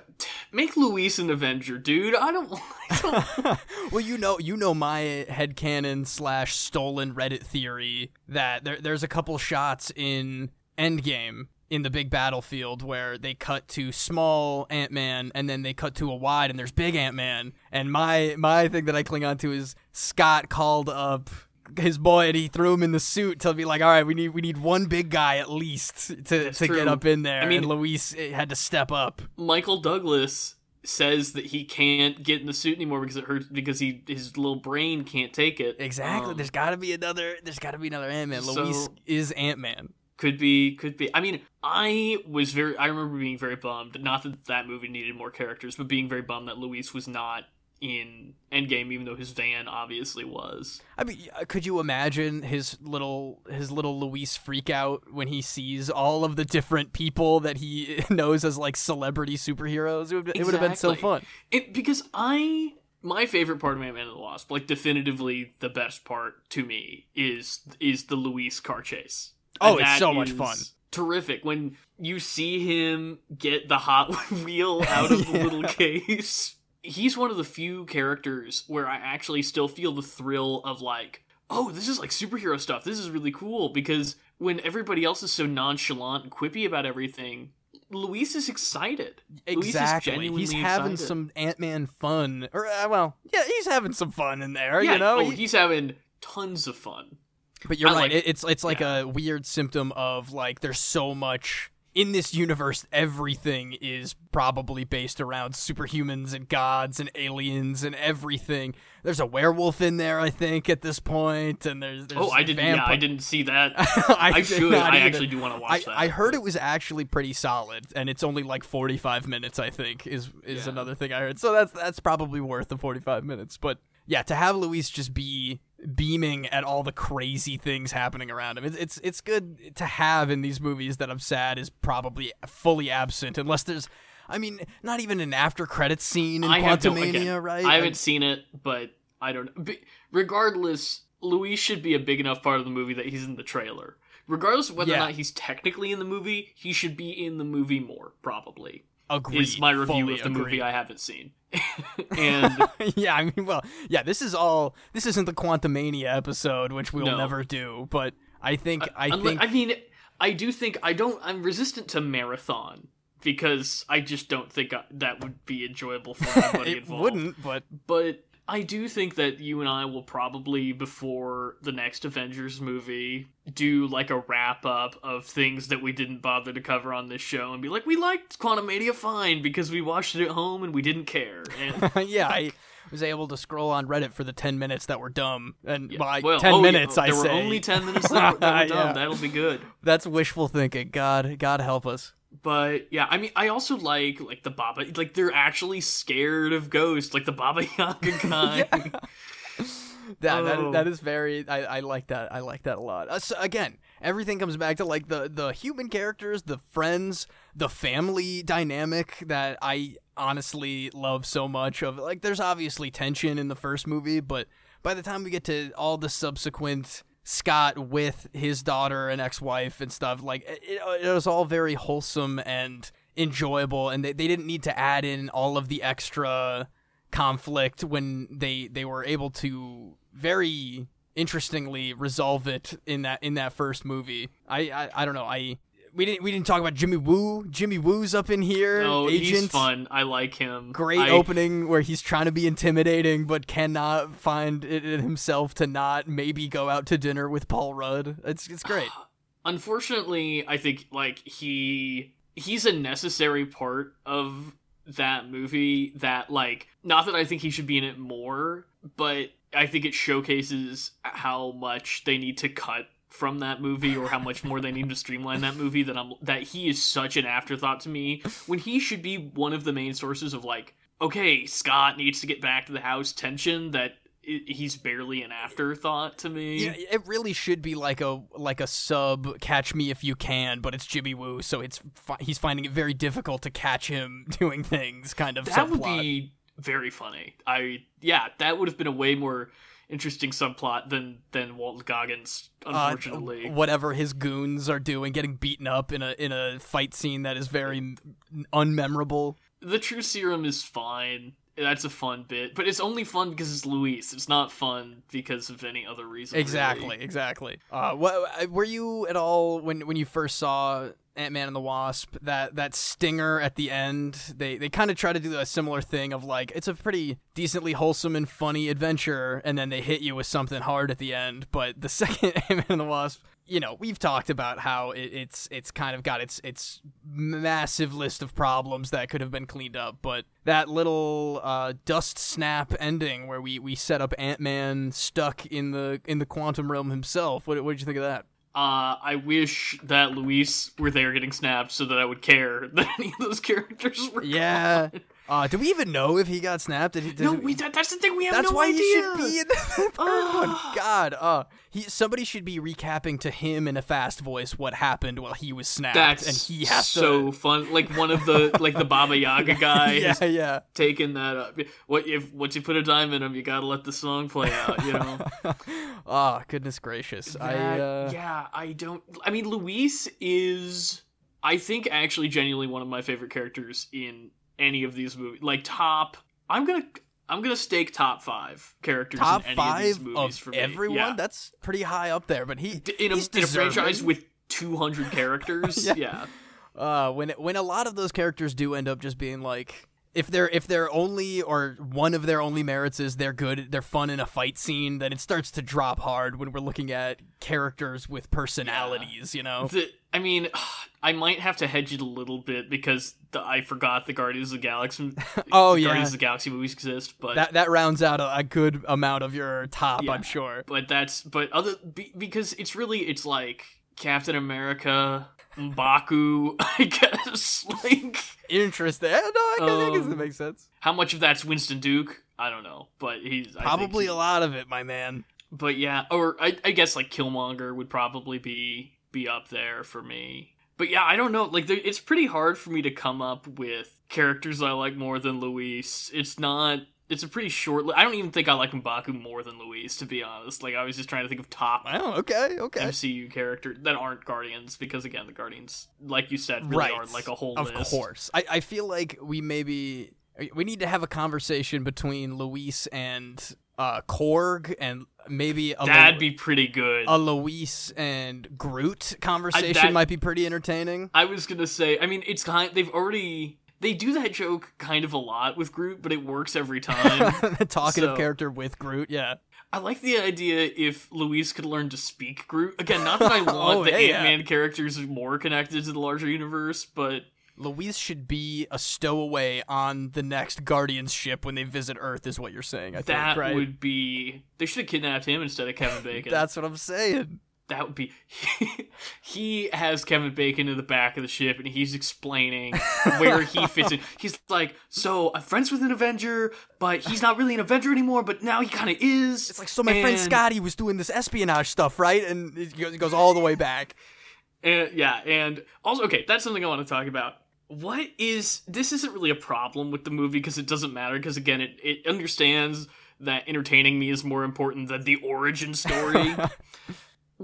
make Luis an Avenger, dude. I don't. [laughs] I don't [laughs] well, you know, you know my headcanon slash stolen Reddit theory that there, there's a couple shots in Endgame in the big battlefield where they cut to small Ant Man and then they cut to a wide and there's big Ant Man. And my my thing that I cling on to is Scott called up his boy and he threw him in the suit to be like, all right, we need we need one big guy at least to That's to get up in there. I mean- and Luis eh, had to step up. Michael Douglas says that he can't get in the suit anymore because it hurts because he his little brain can't take it. Exactly. Um, there's got to be another. There's got to be another Ant Man. So- Luis is Ant Man. could be, could be. I mean, I was very. I remember being very bummed. Not that that movie needed more characters, but being very bummed that Luis was not in Endgame, even though his van obviously was. I mean, uh, could you imagine his little his little Luis freak out when he sees all of the different people that he [laughs] knows as like celebrity superheroes? It would, it would have been so fun. It because I my favorite part of Man and the Wasp, like definitively the best part to me, is is the Luis car chase. Oh, And it's so much fun. Terrific when you see him get the Hot [laughs] Wheel out of the [laughs] little case. He's one of the few characters where I actually still feel the thrill of like, oh, this is like superhero stuff. This is really cool because when everybody else is so nonchalant and quippy about everything, Luis is excited. Luis is Exactly. He's having excited. some Ant Man fun, or uh, well, yeah, he's having some fun in there. Yeah, you know, oh, he's having tons of fun. But you're I right. like- it's it's like yeah. a weird symptom of like there's so much in this universe, everything is probably based around superhumans and gods and aliens and everything. There's a werewolf in there, I think, at this point, and there's, there's Oh, I didn't. Yeah, I didn't see that. [laughs] I, I should. I either. actually do want to watch I, that. I heard it was actually pretty solid, and it's only like 45 minutes. I think is is Yeah. another thing I heard. So that's that's probably worth the 45 minutes. But yeah, to have Luis just be beaming at all the crazy things happening around him, it's it's it's good to have in these movies that I'm sad is probably fully absent, unless there's. I mean, not even an after credits scene in I Quantumania, right? I haven't seen it, but I don't. But regardless, Luis should be a big enough part of the movie that he's in the trailer. Regardless of whether Yeah. or not he's technically in the movie, he should be in the movie more. Probably Agreed, is my review fully of the agreed. movie I haven't seen. [laughs] and [laughs] yeah, I mean, well, yeah, this is all. This isn't the Quantumania episode, which we'll No. never do. But I think, uh, I unle- think, I mean, I do think I don't. I'm resistant to marathon because I just don't think I, that would be enjoyable for [laughs] everybody involved. it involved. wouldn't. But but I do think that you and I will probably before the next Avengers movie do like a wrap up of things that we didn't bother to cover on this show and be like we liked Quantumania fine because we watched it at home and we didn't care. And [laughs] yeah, I was able to scroll on Reddit for the ten minutes that were dumb, and by well, ten oh, yeah, minutes, I there say were only 10 minutes that were, that were [laughs] dumb. Yeah. That'll be good. that's wishful thinking. God, God help us. But yeah, I mean, I also like like the Baba. Like they're actually scared of ghosts, like the Baba [laughs] Yaga [laughs] guy. That, Oh. that that is very. I, I like that. I like that a lot. Uh, so again, everything comes back to like the the human characters, the friends, the family dynamic that I honestly love so much. Of like, there's obviously tension in the first movie, but by the time we get to all the subsequent Scott with his daughter and ex-wife and stuff, like it, it was all very wholesome and enjoyable, and they, they didn't need to add in all of the extra conflict when they they were able to very interestingly resolve it in that in that first movie. I I, I don't know. I we didn't we didn't talk about Jimmy Woo. Jimmy Woo's up in here. Oh, Agent. he's fun. I like him. Great I- opening where he's trying to be intimidating but cannot find it in himself to not maybe go out to dinner with Paul Rudd. It's it's great. [sighs] Unfortunately, I think like he he's a necessary part of that movie that like not that I think he should be in it more, but I think it showcases how much they need to cut from that movie or how much more they need to streamline that movie that I'm that he is such an afterthought to me when he should be one of the main sources of like okay, Scott needs to get back to the house tension that he's barely an afterthought to me. Yeah, it really should be like a like a sub Catch Me If You Can, but it's Jimmy Woo, so it's fi- he's finding it very difficult to catch him [laughs] doing things. Kind of that would be very funny. I yeah, that would have been a way more interesting subplot than than Walt Goggins. Uh, Unfortunately, whatever his goons are doing, getting beaten up in a in a fight scene that is very unmemorable. the True Serum is fine. That's a fun bit, but it's only fun because it's Luis. It's not fun because of any other reason. Exactly, really. exactly. Uh, what, were you at all when when you first saw Ant Man and the Wasp that that stinger at the end? They they kind of try to do a similar thing of like it's a pretty decently wholesome and funny adventure, and then they hit you with something hard at the end. But the [laughs] second Ant Man and the Wasp. You know, we've talked about how it, it's it's kind of got its its massive list of problems that could have been cleaned up, but that little uh, dust snap ending where we, we set up Ant Man stuck in the in the quantum realm himself. What what did you think of that? Uh, I wish that Luis were there getting snapped so that I would care [laughs] that any of those characters were. Yeah. gone. Uh, do we even know if he got snapped? Did he? Did No, we, that, that's the thing. We have That's no why idea. he should be in the third one. Ah. God, uh, he somebody should be recapping to him in a fast voice what happened while he was snapped, That's and he has so to. fun. Like one of the like the Baba Yaga guy [laughs] yeah, has yeah. taken that up. What if once you put a dime in him, you gotta let the song play out. You know. oh, [laughs] goodness gracious! I uh, yeah, I don't. I mean, Luis is, I think, actually genuinely one of my favorite characters in any of these movies. Like top, I'm gonna, I'm gonna stake top five characters top in any of these five movies of for me. everyone. Yeah. That's pretty high up there. But he in a, in a franchise with 200 [laughs] characters. Yeah. yeah. uh, when when a lot of those characters do end up just being like if they're if they're only or one of their only merits is they're good, they're fun in a fight scene, then it starts to drop hard when we're looking at characters with personalities. You know, The, I mean, [sighs] I might have to hedge it a little bit because the, I forgot the Guardians of the Galaxy. [laughs] Oh, yeah. Guardians of the Galaxy movies exist, but that that rounds out a, a good amount of your top, Yeah. I'm sure. but that's but other be, because it's really it's like Captain America, Mbaku, [laughs] I guess. [laughs] Like Interesting. No, I guess, I guess Um, that makes sense. how much of that's Winston Duke? I don't know, but he's Probably he- a lot of it, my man. But yeah, or I, I guess like Killmonger would probably be be up there for me. But yeah, I don't know. Like, there, it's pretty hard for me to come up with characters I like more than Luis. It's not. It's a pretty short. li- I don't even think I like Mbaku more than Luis, to be honest. Like, I was just trying to think of top Oh, okay, okay. MCU characters that aren't Guardians, because again, the Guardians, like you said, really right. are like a whole Of list. course. I, I feel like we maybe we need to have a conversation between Luis and uh Korg and maybe a That'd Lu- be pretty good. a Luis and Groot conversation that- might be pretty entertaining. I was gonna say, I mean, it's kind. They've already they do that joke kind of a lot with Groot, but it works every [laughs] time. the talkative so- character with Groot, yeah. I like the idea if Luis could learn to speak Groot. Again, not that I [laughs] oh, want Oh, the yeah, yeah. Ant Man characters more connected to the larger universe, but Luis should be a stowaway on the next Guardians ship when they visit Earth, is what you're saying. I that think, right? would be. They should have kidnapped him instead of Kevin [laughs] Bacon. That's what I'm saying. That would be. [laughs] he has Kevin Bacon in the back of the ship, and he's explaining [laughs] where he fits in. He's like, "So I'm friends with an Avenger, but he's not really an Avenger anymore. But now he kind of is." It's like, so my friend Scotty was doing this espionage stuff, right? And it goes all the way back. And yeah, and also okay, that's something I want to talk about. What is this isn't really a problem with the movie because it doesn't matter because again it, it understands that entertaining me is more important than the origin story. [laughs]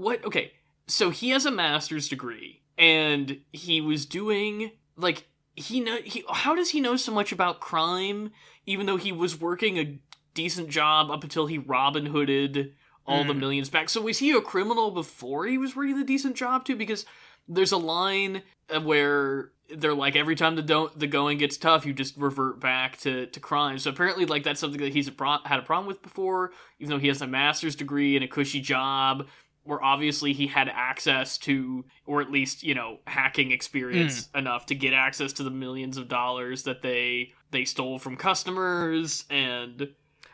what okay, so he has a master's degree and he was doing like he know he how does he know so much about crime even though he was working a decent job up until he Robin Hooded all the Mm. millions back. So was he a criminal before he was working a decent job too? Because there's a line uh, where they're like every time the don't the going gets tough, you just revert back to to crime. So apparently, like that's something that he's a pro- had a problem with before, even though he has a master's degree and a cushy job. Where obviously he had access to, or at least you know, hacking experience hmm. enough to get access to the millions of dollars that they they stole from customers and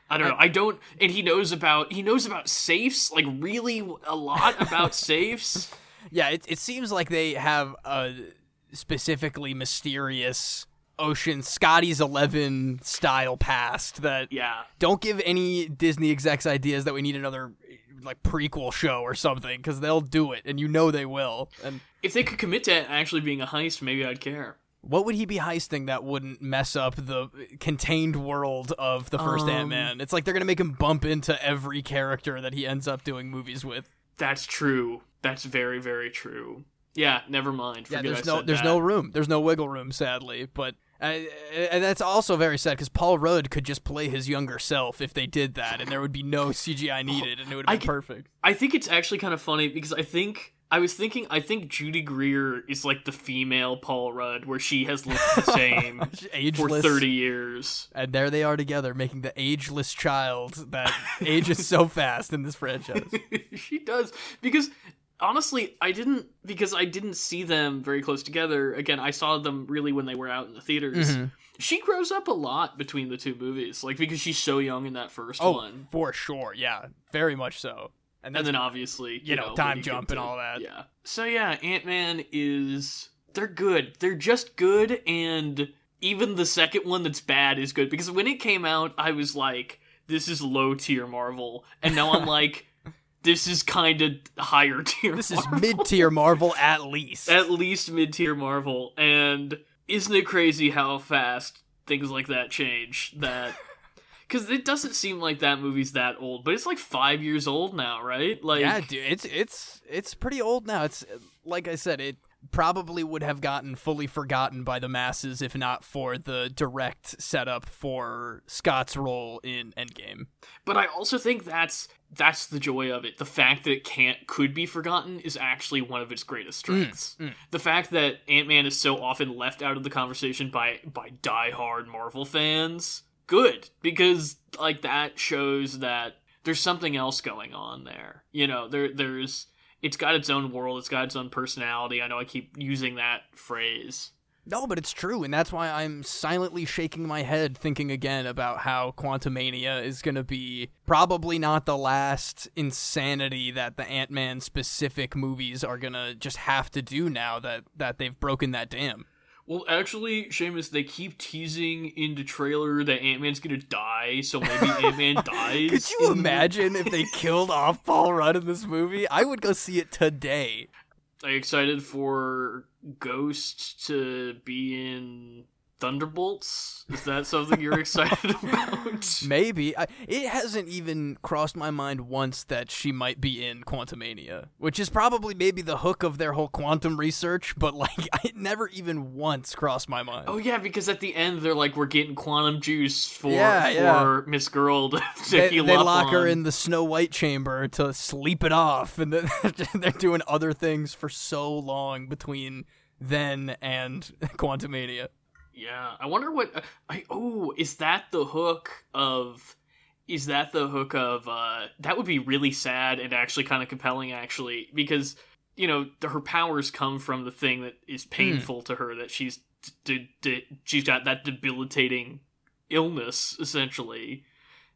I don't know. I don't, and he knows about he knows about safes, like really a lot about [laughs] safes. Yeah, it, it seems like they have a specifically mysterious Ocean Scotty's Eleven style past that Yeah, don't give any Disney execs ideas that we need another like prequel show or something because they'll do it and you know they will. And if they could commit to it actually being a heist, maybe I'd care. what would he be heisting that wouldn't mess up the contained world of the first Um, Ant Man? It's like they're gonna make him bump into every character that he ends up doing movies with. That's true. That's very very true. Yeah, never mind. Yeah, Forget there's I no said there's that. no room. There's no wiggle room, sadly. But uh, and that's also very sad because Paul Rudd could just play his younger self if they did that, and there would be no [laughs] CGI needed, and it would I have been get- perfect. I think it's actually kind of funny because I think I was thinking I think Judy Greer is like the female Paul Rudd, where she has looked the [laughs] same for thirty years. and there they are together, making the ageless child that [laughs] ages so fast in this franchise. she does because honestly i didn't because i didn't see them very close together. Again i saw them really when they were out in the theaters. Mhm. she grows up a lot between the two movies like because she's so young in that first Oh, one. for sure, yeah, very much so. And, and then obviously you, you know, when time jump and to- all that. yeah. So yeah ant-man is they're good. They're just good and even the second one that's bad is good. Because when it came out i was like this is low tier marvel. And now i'm [laughs] like this is kind of higher [laughs] tier this is mid tier Marvel at least. at least mid tier Marvel. And isn't it crazy how fast things like that change? That [laughs] because it doesn't seem like that movie's that old, but it's like five years old now, right? Like, yeah, dude, it's it's it's pretty old now. It's like I said, it probably would have gotten fully forgotten by the masses if not for the direct setup for Scott's role in Endgame. But I also think that's that's the joy of it. The fact that it can't could be forgotten is actually one of its greatest strengths. mm. The fact that Ant Man is so often left out of the conversation by by diehard Marvel fans, good because like that shows that there's something else going on there. You know, there there's it's got its own world, it's got its own personality. I know I keep using that phrase. No, but it's true, and that's why I'm silently shaking my head thinking again about how Quantumania is going to be probably not the last insanity that the Ant-Man specific movies are going to just have to do now that that they've broken that dam. Well, actually, Seamus, they keep teasing in the trailer that Ant Man's gonna die, so maybe [laughs] Ant Man dies. Could you in- imagine if they killed off Paul Rudd in this movie? I would go see it today. Are you excited for Ghost to be in Thunderbolts? Is that something you're excited [laughs] about? Maybe I, it hasn't even crossed my mind once that she might be in Quantumania, which is probably maybe the hook of their whole quantum research. But like, [laughs] it never even once crossed my mind. Oh yeah, because at the end they're like, we're getting quantum juice for Yeah, yeah. for Miss Girl to, they, heal they lock her in the Snow White chamber to sleep it off, and then [laughs] they're doing other things for so long between then and Quantumania. Yeah, I wonder what I oh, is that the hook of is that the hook of uh that would be really sad and actually kind of compelling actually because you know the, her powers come from the thing that is painful to her that she's d- d- she's got that debilitating illness essentially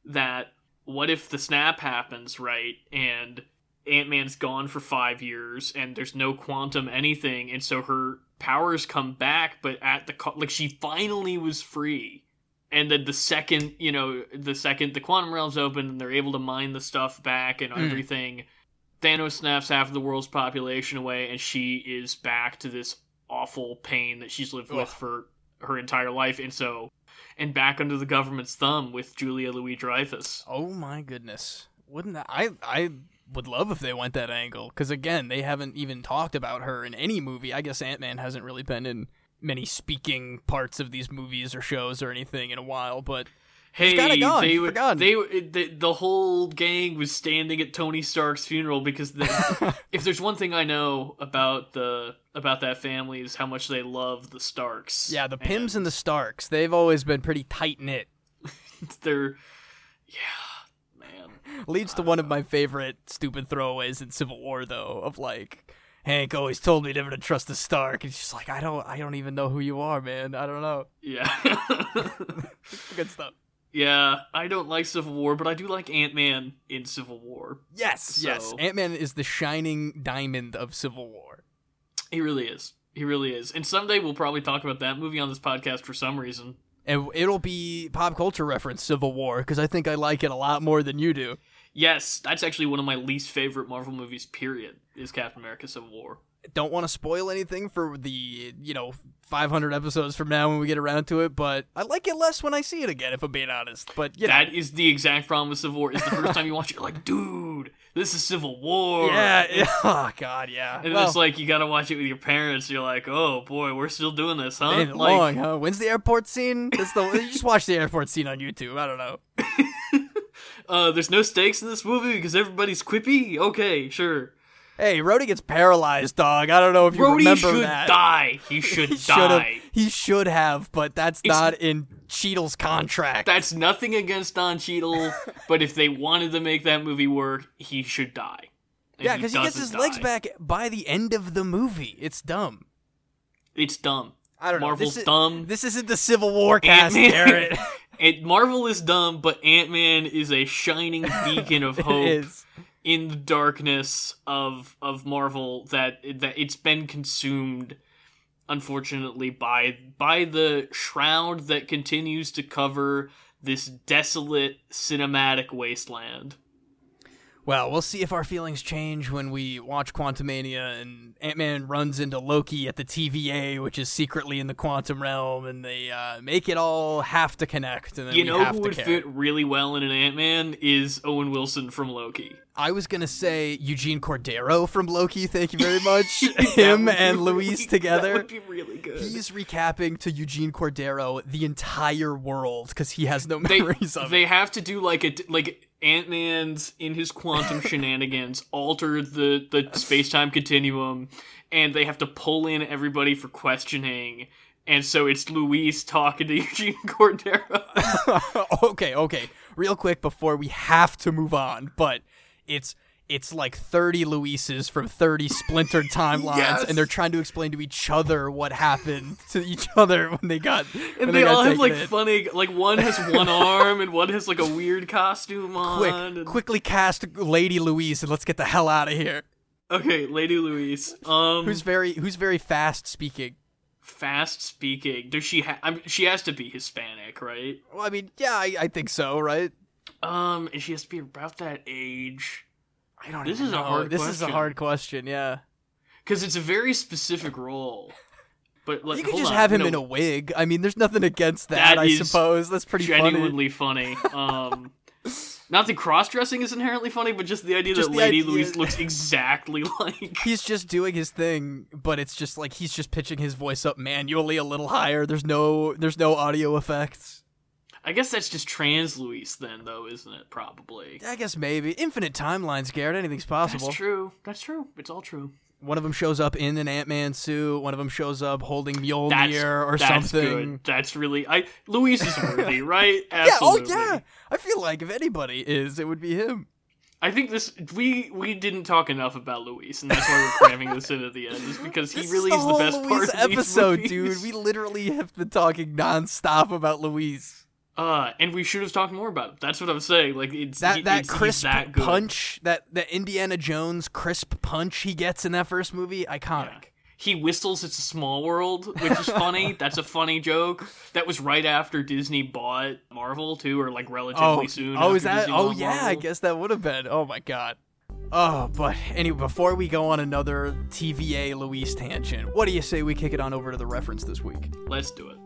that what if the snap happens right and Ant-Man's gone for 5 years and there's no quantum anything and so her powers come back but at the co- like she finally was free and then the second you know the second the quantum realms open and they're able to mine the stuff back and Mm. everything thanos snaps half of the world's population away and she is back to this awful pain that she's lived with for her entire life and so and back under the government's thumb with julia louis dreyfus Oh my goodness. Wouldn't that I I would love if they went that angle cuz again, they haven't even talked about her in any movie. I guess Ant-Man hasn't really been in many speaking parts of these movies or shows or anything in a while, but Hey, got it gone. they were forgotten. they the, the whole gang was standing at Tony Stark's funeral because the, [laughs] if there's one thing I know about the about that family is how much they love the Starks. yeah, the Pyms and the Starks, they've always been pretty tight-knit. [laughs] they're yeah, man. Leads to one of my favorite stupid throwaways in Civil War though, of like Hank always told me never to trust the Stark. And she's like, I don't, I don't even know who you are, man. I don't know. Yeah. [laughs] Good stuff. yeah, I don't like Civil War, but I do like Ant-Man in Civil War. Yes, yes. Ant Man is the shining diamond of Civil War. He really is. He really is. And someday we'll probably talk about that movie on this podcast for some reason. And it'll be pop culture reference Civil War because I think I like it a lot more than you do. Yes, that's actually one of my least favorite Marvel movies, period, is Captain America Civil War. Don't want to spoil anything for the you know 500 episodes from now when we get around to it, but I like it less when I see it again. If I'm being honest, but you know, That is the exact problem with Civil War. Is the first time you watch it, you're like, dude, this is Civil War. yeah, yeah, [laughs] oh god, yeah. And Well, it's like you gotta watch it with your parents. You're like, oh boy, we're still doing this, huh? Like, long, huh? When's the airport scene? It's the you just watch the airport scene on YouTube. I don't know. [laughs] uh, there's no stakes in this movie because everybody's quippy. Okay, sure. Hey, Rhodey gets paralyzed, dog. I don't know if you Brody remember should that. die. He [laughs] should He die. He should have, but that's It's- not in Cheadle's contract. That's nothing against Don Cheadle, [laughs] but if they wanted to make that movie work, he should die. And yeah, because he gets doesn't his legs back by the end of the movie. It's dumb. It's dumb. I don't know. Marvel's dumb. This isn't the Civil War cast, Garrett. [laughs] It Marvel is dumb, but Ant Man is a shining [laughs] beacon of hope in the darkness of of Marvel that that it's been consumed unfortunately by by the shroud that continues to cover this desolate cinematic wasteland. Well, we'll see if our feelings change when we watch Quantumania and Ant Man runs into Loki at the TVA, which is secretly in the quantum realm, and they uh, make it all have to connect. And then You know have who to would care. fit really well in an Ant Man is Owen Wilson from Loki. I was gonna say Eugene Cordero from Loki. Thank you very [laughs] much. [laughs] Him would be and really- Luis [laughs] together. That would be really good. He's recapping to Eugene Cordero the entire world because he has no they memories of they it. have to do like a like Ant Man's in his quantum shenanigans alter the the space time continuum, and they have to pull in everybody for questioning. And so it's Luis talking to Eugene Cordero. okay, okay. Real quick before we have to move on, but it's it's like 30 Luises from 30 splintered [laughs] timelines Yes. and they're trying to explain to each other what happened to each other when they got And they, got all have like in. funny, like one has one [laughs] arm and one has like a weird costume on. quick and- quickly cast Lady Louise and let's get the hell out of here. Okay, Lady Louise. Um, Who's very who's very fast speaking. fast speaking? Does she? Ha- I'm, she has to be Hispanic, right? Well, I mean, yeah, I, I think so, right? Um, and she has to be about that age. I don't This is a hard This is a question. hard question, yeah. because it's a very specific role. But like, you could just on, have him no, in a wig. I mean, there's nothing against that, That I suppose. That's pretty genuinely funny. Um, [laughs] not the cross dressing is inherently funny, but just the idea Just that the Lady idea- Louise looks [laughs] exactly like. He's just doing his thing, but it's just like he's just pitching his voice up manually a little higher. There's no there's no audio effects. I guess that's just trans Louise, then, though, isn't it? Probably. I guess maybe infinite timelines, Garrett. Anything's possible. That's true. That's true. It's all true. One of them shows up in an Ant Man suit. One of them shows up holding Mjolnir That's or that's something. good. That's really I. Luis is worthy, [laughs] right? Yeah. Oh Absolutely. yeah. I feel like if anybody is, it would be him. I think this we we didn't talk enough about Luis, and that's why we're cramming this in at the end, is because he This really is is the, the best Luis part of episode, dude. We literally have been talking nonstop about Luis. Uh, and we should have talked more about it. That's what I'm saying. Like it's That he- that it's, crisp that punch, that that Indiana Jones crisp punch he gets in that first movie, iconic. Yeah. He whistles "It's a Small World," which is funny. [laughs] That's a funny joke. That was right after Disney bought Marvel too, or like relatively Oh, soon. oh, is that? Disney Oh, yeah. I guess that would have been. Oh my god. Oh, but anyway, before we go on another TVA Luis tangent, what do you say we kick it on over to the reference this week? Let's do it.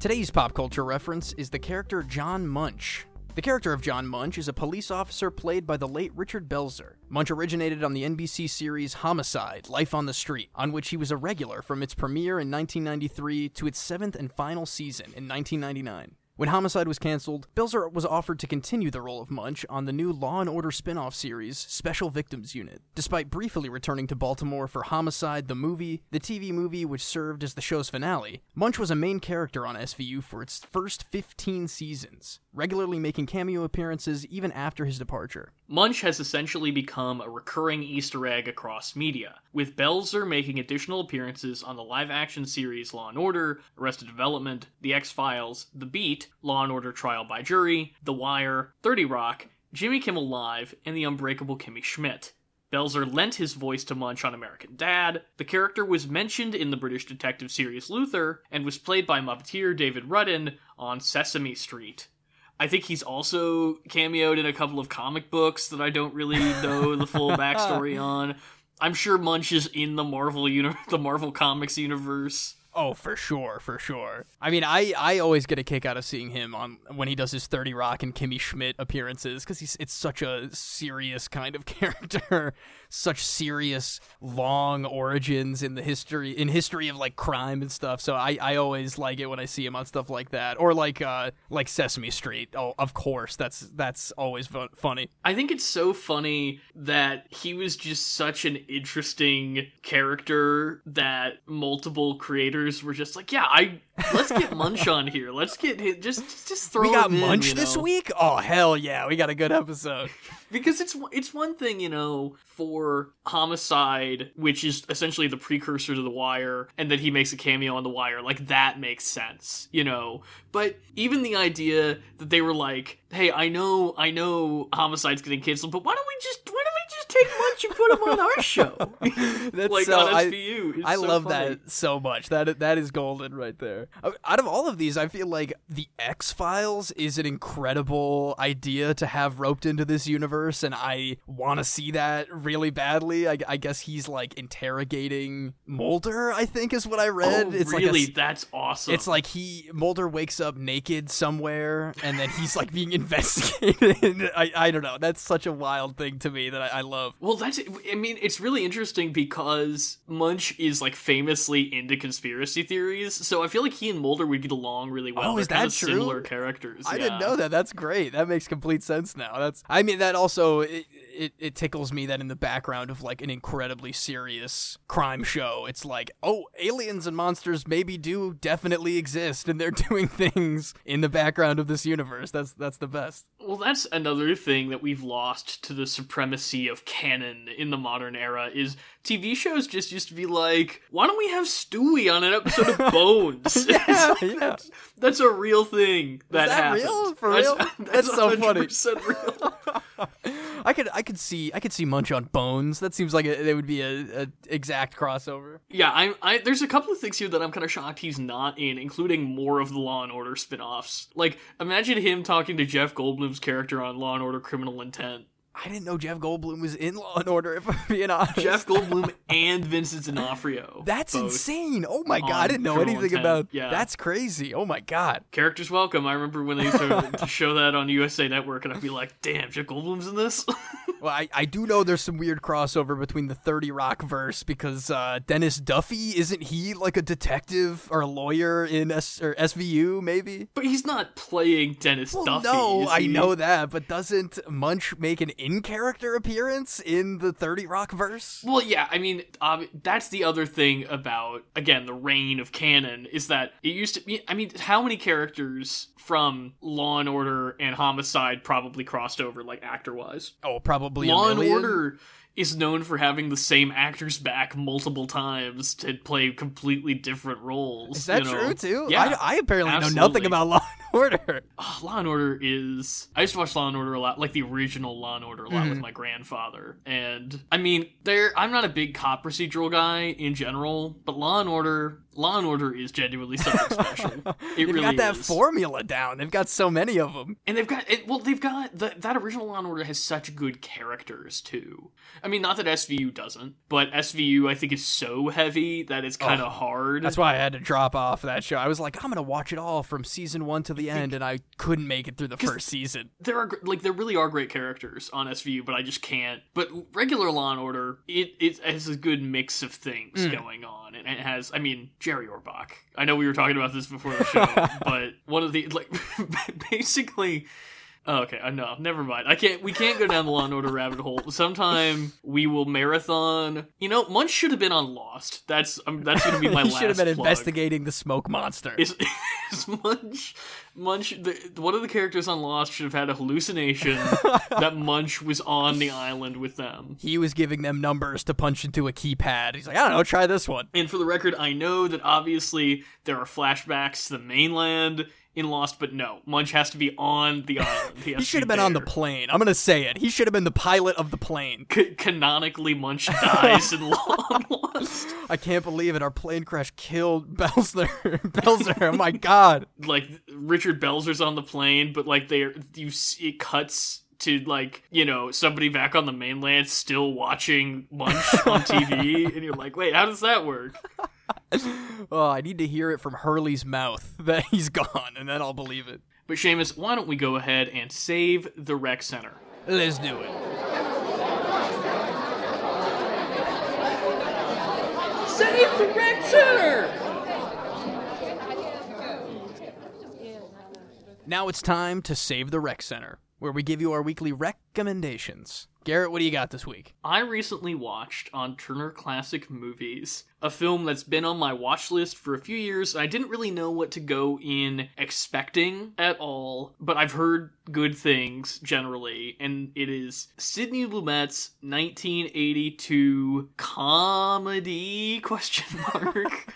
Today's pop culture reference is the character John Munch. The character of John Munch is a police officer played by the late Richard Belzer. Munch originated on the NBC series Homicide Life on the Street, on which he was a regular from its premiere in 1993 to its seventh and final season in 1999. When Homicide was canceled, Belzer was offered to continue the role of Munch on the new Law and Order spin-off series Special Victims Unit. Despite briefly returning to Baltimore for Homicide the movie, the TV movie which served as the show's finale, Munch was a main character on SVU for its first 15 seasons, regularly making cameo appearances even after his departure. Munch has essentially become a recurring Easter egg across media, with Belzer making additional appearances on the live action series Law and Order, Arrested Development, The X Files, The Beat, Law and Order Trial by Jury, The Wire, 30 Rock, Jimmy Kimmel Live, and The Unbreakable Kimmy Schmidt. Belzer lent his voice to Munch on American Dad. The character was mentioned in the British detective series Luther and was played by Muppeteer David Rudman on Sesame Street. I think he's also cameoed in a couple of comic books that I don't really know the full [laughs] backstory on. I'm sure Munch is in the Marvel uni- the Marvel Comics universe. Oh, for sure, for sure. I mean, I, I always get a kick out of seeing him on when he does his 30 Rock and Kimmy Schmidt appearances because he's it's such a serious kind of [laughs] character, such serious long origins in the history in history of like crime and stuff. So I, I always like it when I see him on stuff like that or like uh like Sesame Street. Oh, of course, that's that's always fun, funny. I think it's so funny that he was just such an interesting character that multiple creators were just like, yeah, I let's get Munch on here. Let's get him, just just throw we got in, Munch you this know? week. Oh hell yeah, we got a good episode. [laughs] because it's it's one thing you know for homicide which is essentially the precursor to the wire and that he makes a cameo on the wire like that makes sense you know but even the idea that they were like hey i know i know homicide's getting canceled but why don't we just why don't we just take Munch and put him on our show. [laughs] That's like so, oh, on I- SVU. It's I so love funny. that so much. That that is golden right there. Out of all of these, I feel like the X Files is an incredible idea to have roped into this universe, and I want to see that really badly. I, I guess he's like interrogating Mulder. I think is what I read. Oh, it's really? like a That's awesome. It's like he Mulder wakes up naked somewhere, and then he's like being [laughs] investigated. I I don't know. That's such a wild thing to me that I, I love. Well, that's. I mean, it's really interesting because Munch is like famously into conspiracy theories, so I feel like he and Mulder would get along really well. Oh, They're is that true? Similar characters. I yeah. didn't know that. That's great. That makes complete sense now. That's. I mean, that also it, it it tickles me that in the background of like an incredibly serious crime show, it's like, oh, aliens and monsters maybe do definitely exist, and they're [laughs] doing things in the background of this universe. That's that's the best. Well, that's another thing that we've lost to the supremacy of canon in the modern era is TV shows just used to be like, why don't we have Stewie on an episode of Bones? [laughs] Yeah, like, yeah. That's, that's a real thing that, that happened. real? For That's- real? [laughs] That's, That's so funny. 100% real. [laughs] I could I could see I could see Munch on Bones. That seems like it would be a, a exact crossover. Yeah, I'm. I there's a couple of things here that I'm kind of shocked he's not in, including more of the Law and Order spin-offs. Like, imagine him talking to Jeff Goldblum's character on Law and Order: Criminal Intent. I didn't know Jeff Goldblum was in Law and Order. If I'm being honest, Jeff Goldblum and Vincent D'Onofrio. [laughs] That's insane. Oh my god, I didn't know anything Intent. about. Yeah. That's crazy. Oh my god. Characters welcome. I remember when they used to, [laughs] show that on USA Network, and I'd be like, "Damn, Jeff Goldblum's in this." [laughs] Well, I, I do know there's some weird crossover between the 30 Rock verse because uh, Dennis Duffy isn't he like a detective or a lawyer in S- or SVU maybe? but he's not playing Dennis Well, Duffy. no, I know that, but doesn't Munch make an in-character appearance in the 30 Rock verse? Well, yeah, I mean, ob- that's the other thing about again the reign of canon is that it used to be. I mean, how many characters from Law and Order and Homicide probably crossed over, like actor wise? Oh, probably a Law and. Order is known for having the same actors back multiple times to play completely different roles. Is that you know? true too? Yeah. I, I apparently know nothing about Law and Order. Oh, [laughs] Law and Order is. I used to watch Law and Order a lot, like the original Law and Order a lot Mm-hmm. with my grandfather. And I mean, there. I'm not a big cop procedural guy in general, but Law and Order, Law and Order is genuinely something [laughs] special. It They've really got that is. formula down. They've got so many of them. And they've got it, well, they've got the, that original Law and Order has such good characters too. I mean, not that SVU doesn't, but SVU I think is so heavy that it's kind of hard. Oh, That's why I had to drop off that show. I was like, I'm gonna watch it all from season one to the end, and I couldn't make it through the first season. there are like there really are great characters on SVU, but I just can't. But regular Law and Order, it it has a good mix of things Hmm. going on, and it has. I mean, Jerry Orbach. I know we were talking about this before the show, [laughs] but one of the like [laughs] basically. Oh, okay, I know. Never mind. I can't. We can't go down the Law and Order rabbit hole. Sometime we will marathon. You know, Munch should have been on Lost. That's um, that's going to be my [laughs] he last. should have been plug. investigating the smoke monster. Is, [laughs] is Munch Munch the, one of the characters on Lost should have had a hallucination [laughs] that Munch was on the island with them. he was giving them numbers to punch into a keypad. He's like, I don't know, try this one. And for the record, I know that obviously there are flashbacks to the mainland in Lost, but no, Munch has to be on the [laughs] island. He, He should have be been on the plane. I'm gonna say it. He should have been the pilot of the plane. C- canonically, Munch [laughs] dies in Lo- Lost. I can't believe it. Our plane crash killed [laughs] Belzer. Belzer. Oh my god. like Richard Belzer's on the plane, but like they you s- it cuts to like you know somebody back on the mainland still watching Munch on TV, [laughs] and you're like, wait, how does that work? [laughs] Oh, I need to hear it from Hurley's mouth [laughs] that he's gone, and then I'll believe it. But Seamus, why don't we go ahead and save the rec center? Let's do it. Save the rec center. Now it's time to save the rec center, where we give you our weekly recommendations. Garrett, what do you got this week? I recently watched on Turner Classic Movies a film that's been on my watch list for a few years. I didn't really know what to go in expecting at all, but I've heard good things generally, and it is Sidney Lumet's 1982 comedy [laughs] question mark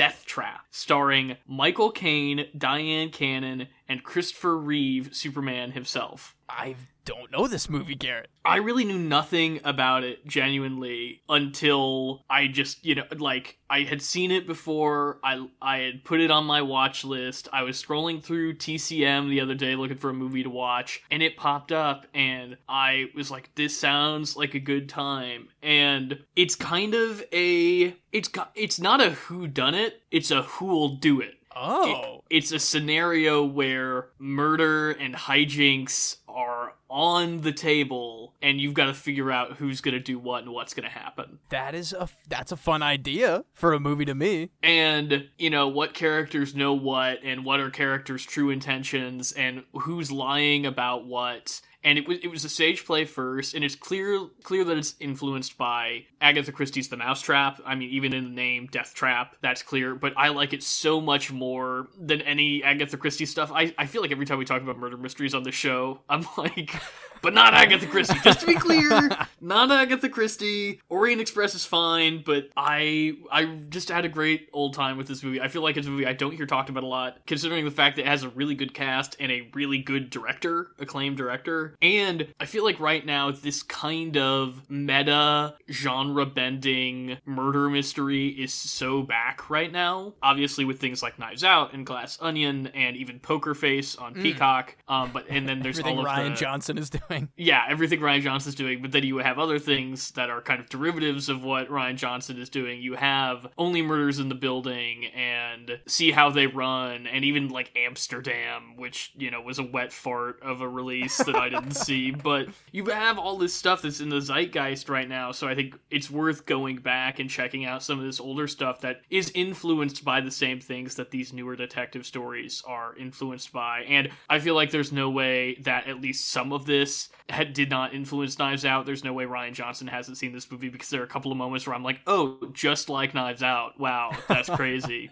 Death Trap, starring Michael Caine, Dyan Cannon, and Christopher Reeve, Superman himself. I don't know this movie, Garrett. I really knew nothing about it genuinely until I just, you know, like I had seen it before. I I had put it on my watch list. I was scrolling through TCM the other day looking for a movie to watch, and it popped up and I was like this sounds like a good time. And it's kind of a it's got it's not a who done it, it's a who'll do it. Oh. It, it's a scenario where murder and hijinks are on the table and you've got to figure out who's going to do what and what's going to happen. That is a that's a fun idea for a movie to me. And, you know, what characters know what and what are characters' true intentions and who's lying about what and it was it was a stage play first, and it's clear clear that it's influenced by Agatha Christie's The Mousetrap. I mean, even in the name Death Trap, that's clear. But I like it so much more than any Agatha Christie stuff. I I feel like every time we talk about murder mysteries on the show, I'm [laughs] like. But not Agatha Christie. Just to be [laughs] clear, not Agatha Christie. Orient Express is fine, but I I just had a great old time with this movie. I feel like it's a movie I don't hear talked about a lot, considering the fact that it has a really good cast and a really good director, acclaimed director. And I feel like right now this kind of meta genre bending murder mystery is so back right now. Obviously with things like Knives Out and Glass Onion and even Poker Face on Peacock. Um, but and then there's [laughs] all of Rian the, Johnson is doing. [laughs] yeah, everything Rian Johnson's doing, but then you have other things that are kind of derivatives of what Rian Johnson is doing. You have Only Murders in the Building and See How They Run, and even like Amsterdam, which, you know, was a wet fart of a release that I didn't [laughs] see. But you have all this stuff that's in the zeitgeist right now, so I think it's worth going back and checking out some of this older stuff that is influenced by the same things that these newer detective stories are influenced by. And I feel like there's no way that at least some of this had, did not influence Knives Out. There's no way Rian Johnson hasn't seen this movie because there are a couple of moments where I'm like, oh, just like Knives Out. Wow, that's [laughs] crazy.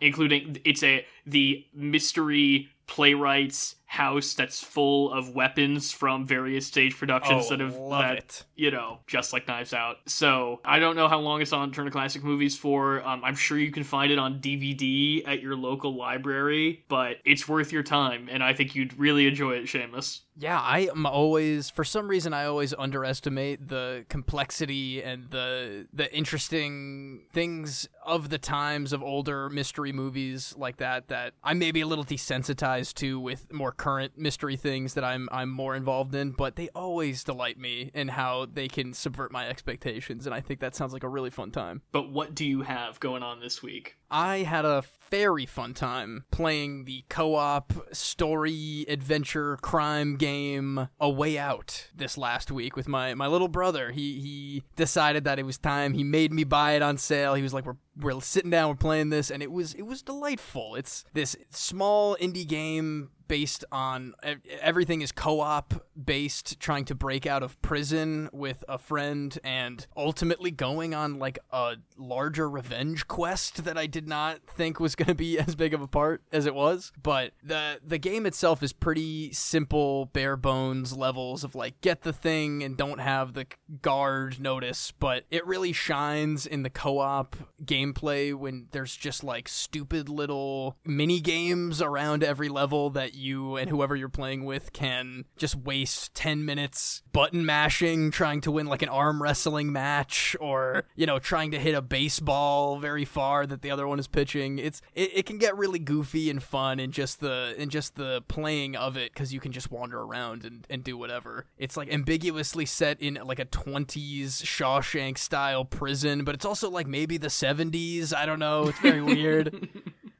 Including it's a the mystery playwright's house that's full of weapons from various stage productions Oh, that have love that it. you know, just like Knives Out. So I don't know how long it's on Turner Classic Movies for. Um, I'm sure you can find it on DVD at your local library, but it's worth your time, and I think you'd really enjoy it, Seamus. Yeah, I am always for some reason I always underestimate the complexity and the the interesting things of the times of older mystery movies like that that I may be a little desensitized to with more current mystery things that I'm I'm more involved in, but they always delight me in how they can subvert my expectations and I think that sounds like a really fun time. But what do you have going on this week? I had a very fun time playing the co-op story adventure crime game A Way Out this last week with my my little brother. He he decided that it was time. He made me buy it on sale. He was like we're we're sitting down, we're playing this and it was it was delightful. It's this small indie game based on everything is co-op based trying to break out of prison with a friend and ultimately going on like a larger revenge quest that I did not think was going to be [laughs] as big of a part as it was. But the the game itself is pretty simple bare bones levels of like get the thing and don't have the guard notice but it really shines in the co-op gameplay when there's just like stupid little mini games around every level that you and whoever you're playing with can just waste 10 minutes button mashing trying to win like an arm wrestling match or you know trying to hit a baseball very far that the other one is pitching. It's it, it can get really goofy and fun and just the and just the playing of it because you can just wander around and, and do whatever. It's like ambiguously set in like a 20s shawshank style prison but it's also like maybe the 70s i don't know. It's very weird. [laughs]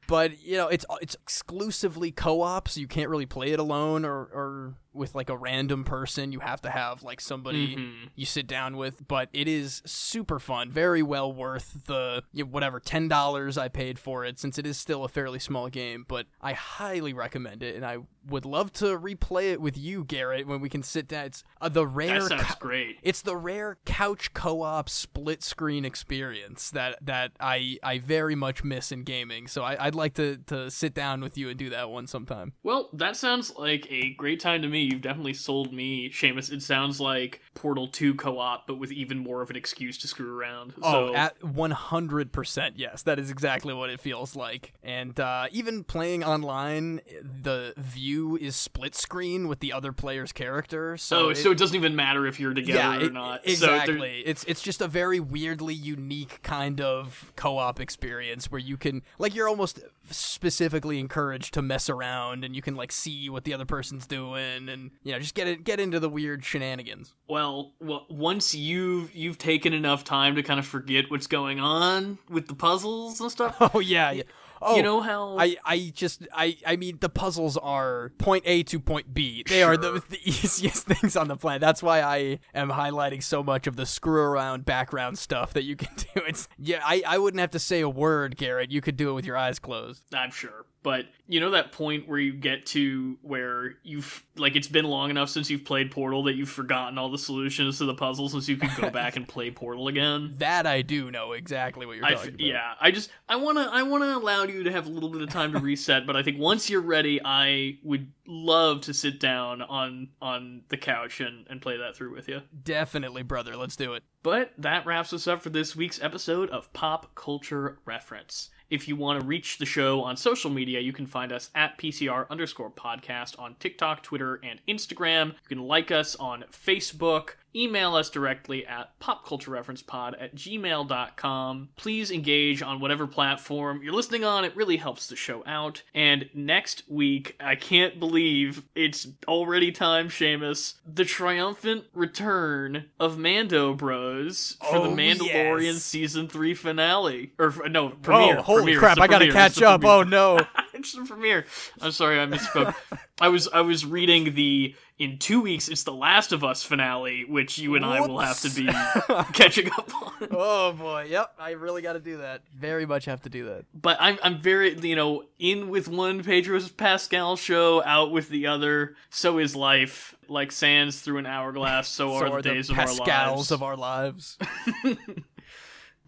But you know it's it's exclusively co-op so you can't really play it alone or or with like a random person you have to have like somebody Mhm. you sit down with but it is super fun very well worth the you know, whatever $10 i paid for it since it is still a fairly small game but i highly recommend it and i would love to replay it with you garrett when we can sit down it's uh, the rare That sounds co- great. it's the rare couch co-op split screen experience that that I I very much miss in gaming. So I, I'd like to to sit down with you and do that one sometime. Well, that sounds like a great time to me. Me. You've definitely sold me, Seamus. It sounds like Portal 2 co-op, but with even more of an excuse to screw around. Oh, So, at 100%, yes. That is exactly what it feels like. And uh, even playing online, the view is split screen with the other player's character. So, oh, it- so it doesn't even matter if you're together yeah, or it- not. So exactly. it's it's just a very weirdly unique kind of co-op experience where you can like you're almost specifically encouraged to mess around and you can like see what the other person's doing and you know just get it get into the weird shenanigans. well, well, once you've you've taken enough time to kind of forget what's going on with the puzzles and stuff. [laughs] Oh yeah. yeah. Oh, you know how I, I just I I mean the puzzles are point A to point B. They are the, the [laughs] easiest things on the planet. That's why I am highlighting so much of the screw around background stuff that you can [laughs] do. It's yeah, I, I wouldn't have to say a word, Garrett. You could do it with your eyes closed. I'm sure. But you know that point where you get to where you've like it's been long enough since you've played Portal that you've forgotten all the solutions to the puzzles, and so you can go [laughs] back and play Portal again. That I do know exactly what you're I talking f- about. yeah, I just I wanna I wanna allow you to have a little bit of time to [laughs] reset, but I think once you're ready, I would love to sit down on on the couch and and play that through with you. Definitely, brother. Let's do it. But that wraps us up for this week's episode of Pop Culture Reference. If you want to reach the show on social media, you can find us at PCR underscore podcast on TikTok, Twitter, and Instagram. You can like us on Facebook. Email us directly at popculturereferencepod at gmail.com. Please engage on whatever platform you're listening on. It really helps the show out. And next week, I can't believe it's already time, Seamus. The triumphant return of Mando Bros for the Oh, Mandalorian yes. season 3 finale. Or, no, premiere. oh, holy premiere. crap! I gotta premiere. catch up. Oh, premiere. Oh no. [laughs] it's the premiere. I'm sorry, I misspoke. [laughs] I was I was reading the in two weeks it's the Last of Us finale, which you and I will have to be [laughs] catching up on. oh boy. Yep. I really got to do that. Very much have to do that. But I'm I'm very you know in with one Pedro Pascal show, out with the other. So is life. Like sands through an hourglass, so, [laughs] So are the days of Pascals our lives. of our lives. [laughs]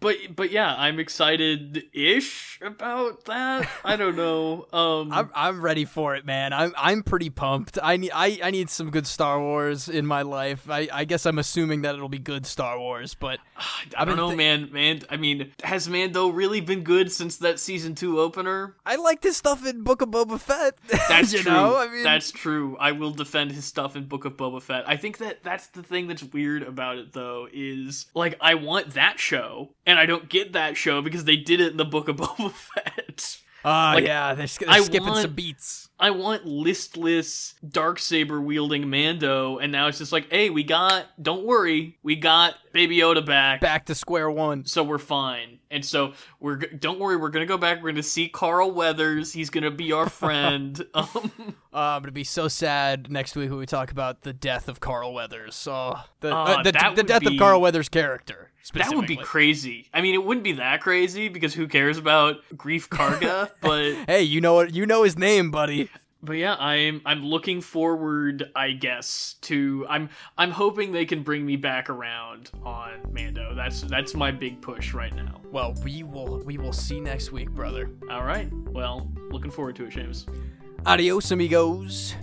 but but yeah, I'm excited ish about that. I don't [laughs] know. Um, I'm I'm ready for it, man. I'm I'm pretty pumped. I need I, I need some good Star Wars in my life. I, I guess I'm assuming that it'll be good Star Wars, but [sighs] I don't know, thi- man. Man, I mean, has Mando really been good since that season two opener? I like this stuff in Book of Boba Fett. [laughs] That's true. know? I mean, that's true. I will defend his stuff in Book of Boba Fett. I think that that's the thing that's weird about it, though, is like I want that show, and I don't get that show because they did it in the Book of Boba [laughs] Fett. Ah, like, yeah, they're, sk- they're skipping want- some beats. I want listless dark saber wielding Mando, and now it's just like, hey, we got. Don't worry, we got Baby Yoda back. Back to square one. so we're fine. And so we're don't worry, we're gonna go back. We're gonna see Carl Weathers. He's gonna be our [laughs] friend. um, Uh, I'm gonna be so sad next week when we talk about the death of Carl Weathers. The Ah, uh, the, that the death be- of Carl Weathers' character. that would be crazy. I mean, it wouldn't be that crazy because who cares about Greef Karga? [laughs] but Hey, you know what? You know his name, buddy. But yeah, I'm I'm looking forward. I guess to I'm I'm hoping they can bring me back around on Mando. That's that's my big push right now. Well, we will we will see next week, brother. All right. Well, looking forward to it, James. Adios, amigos.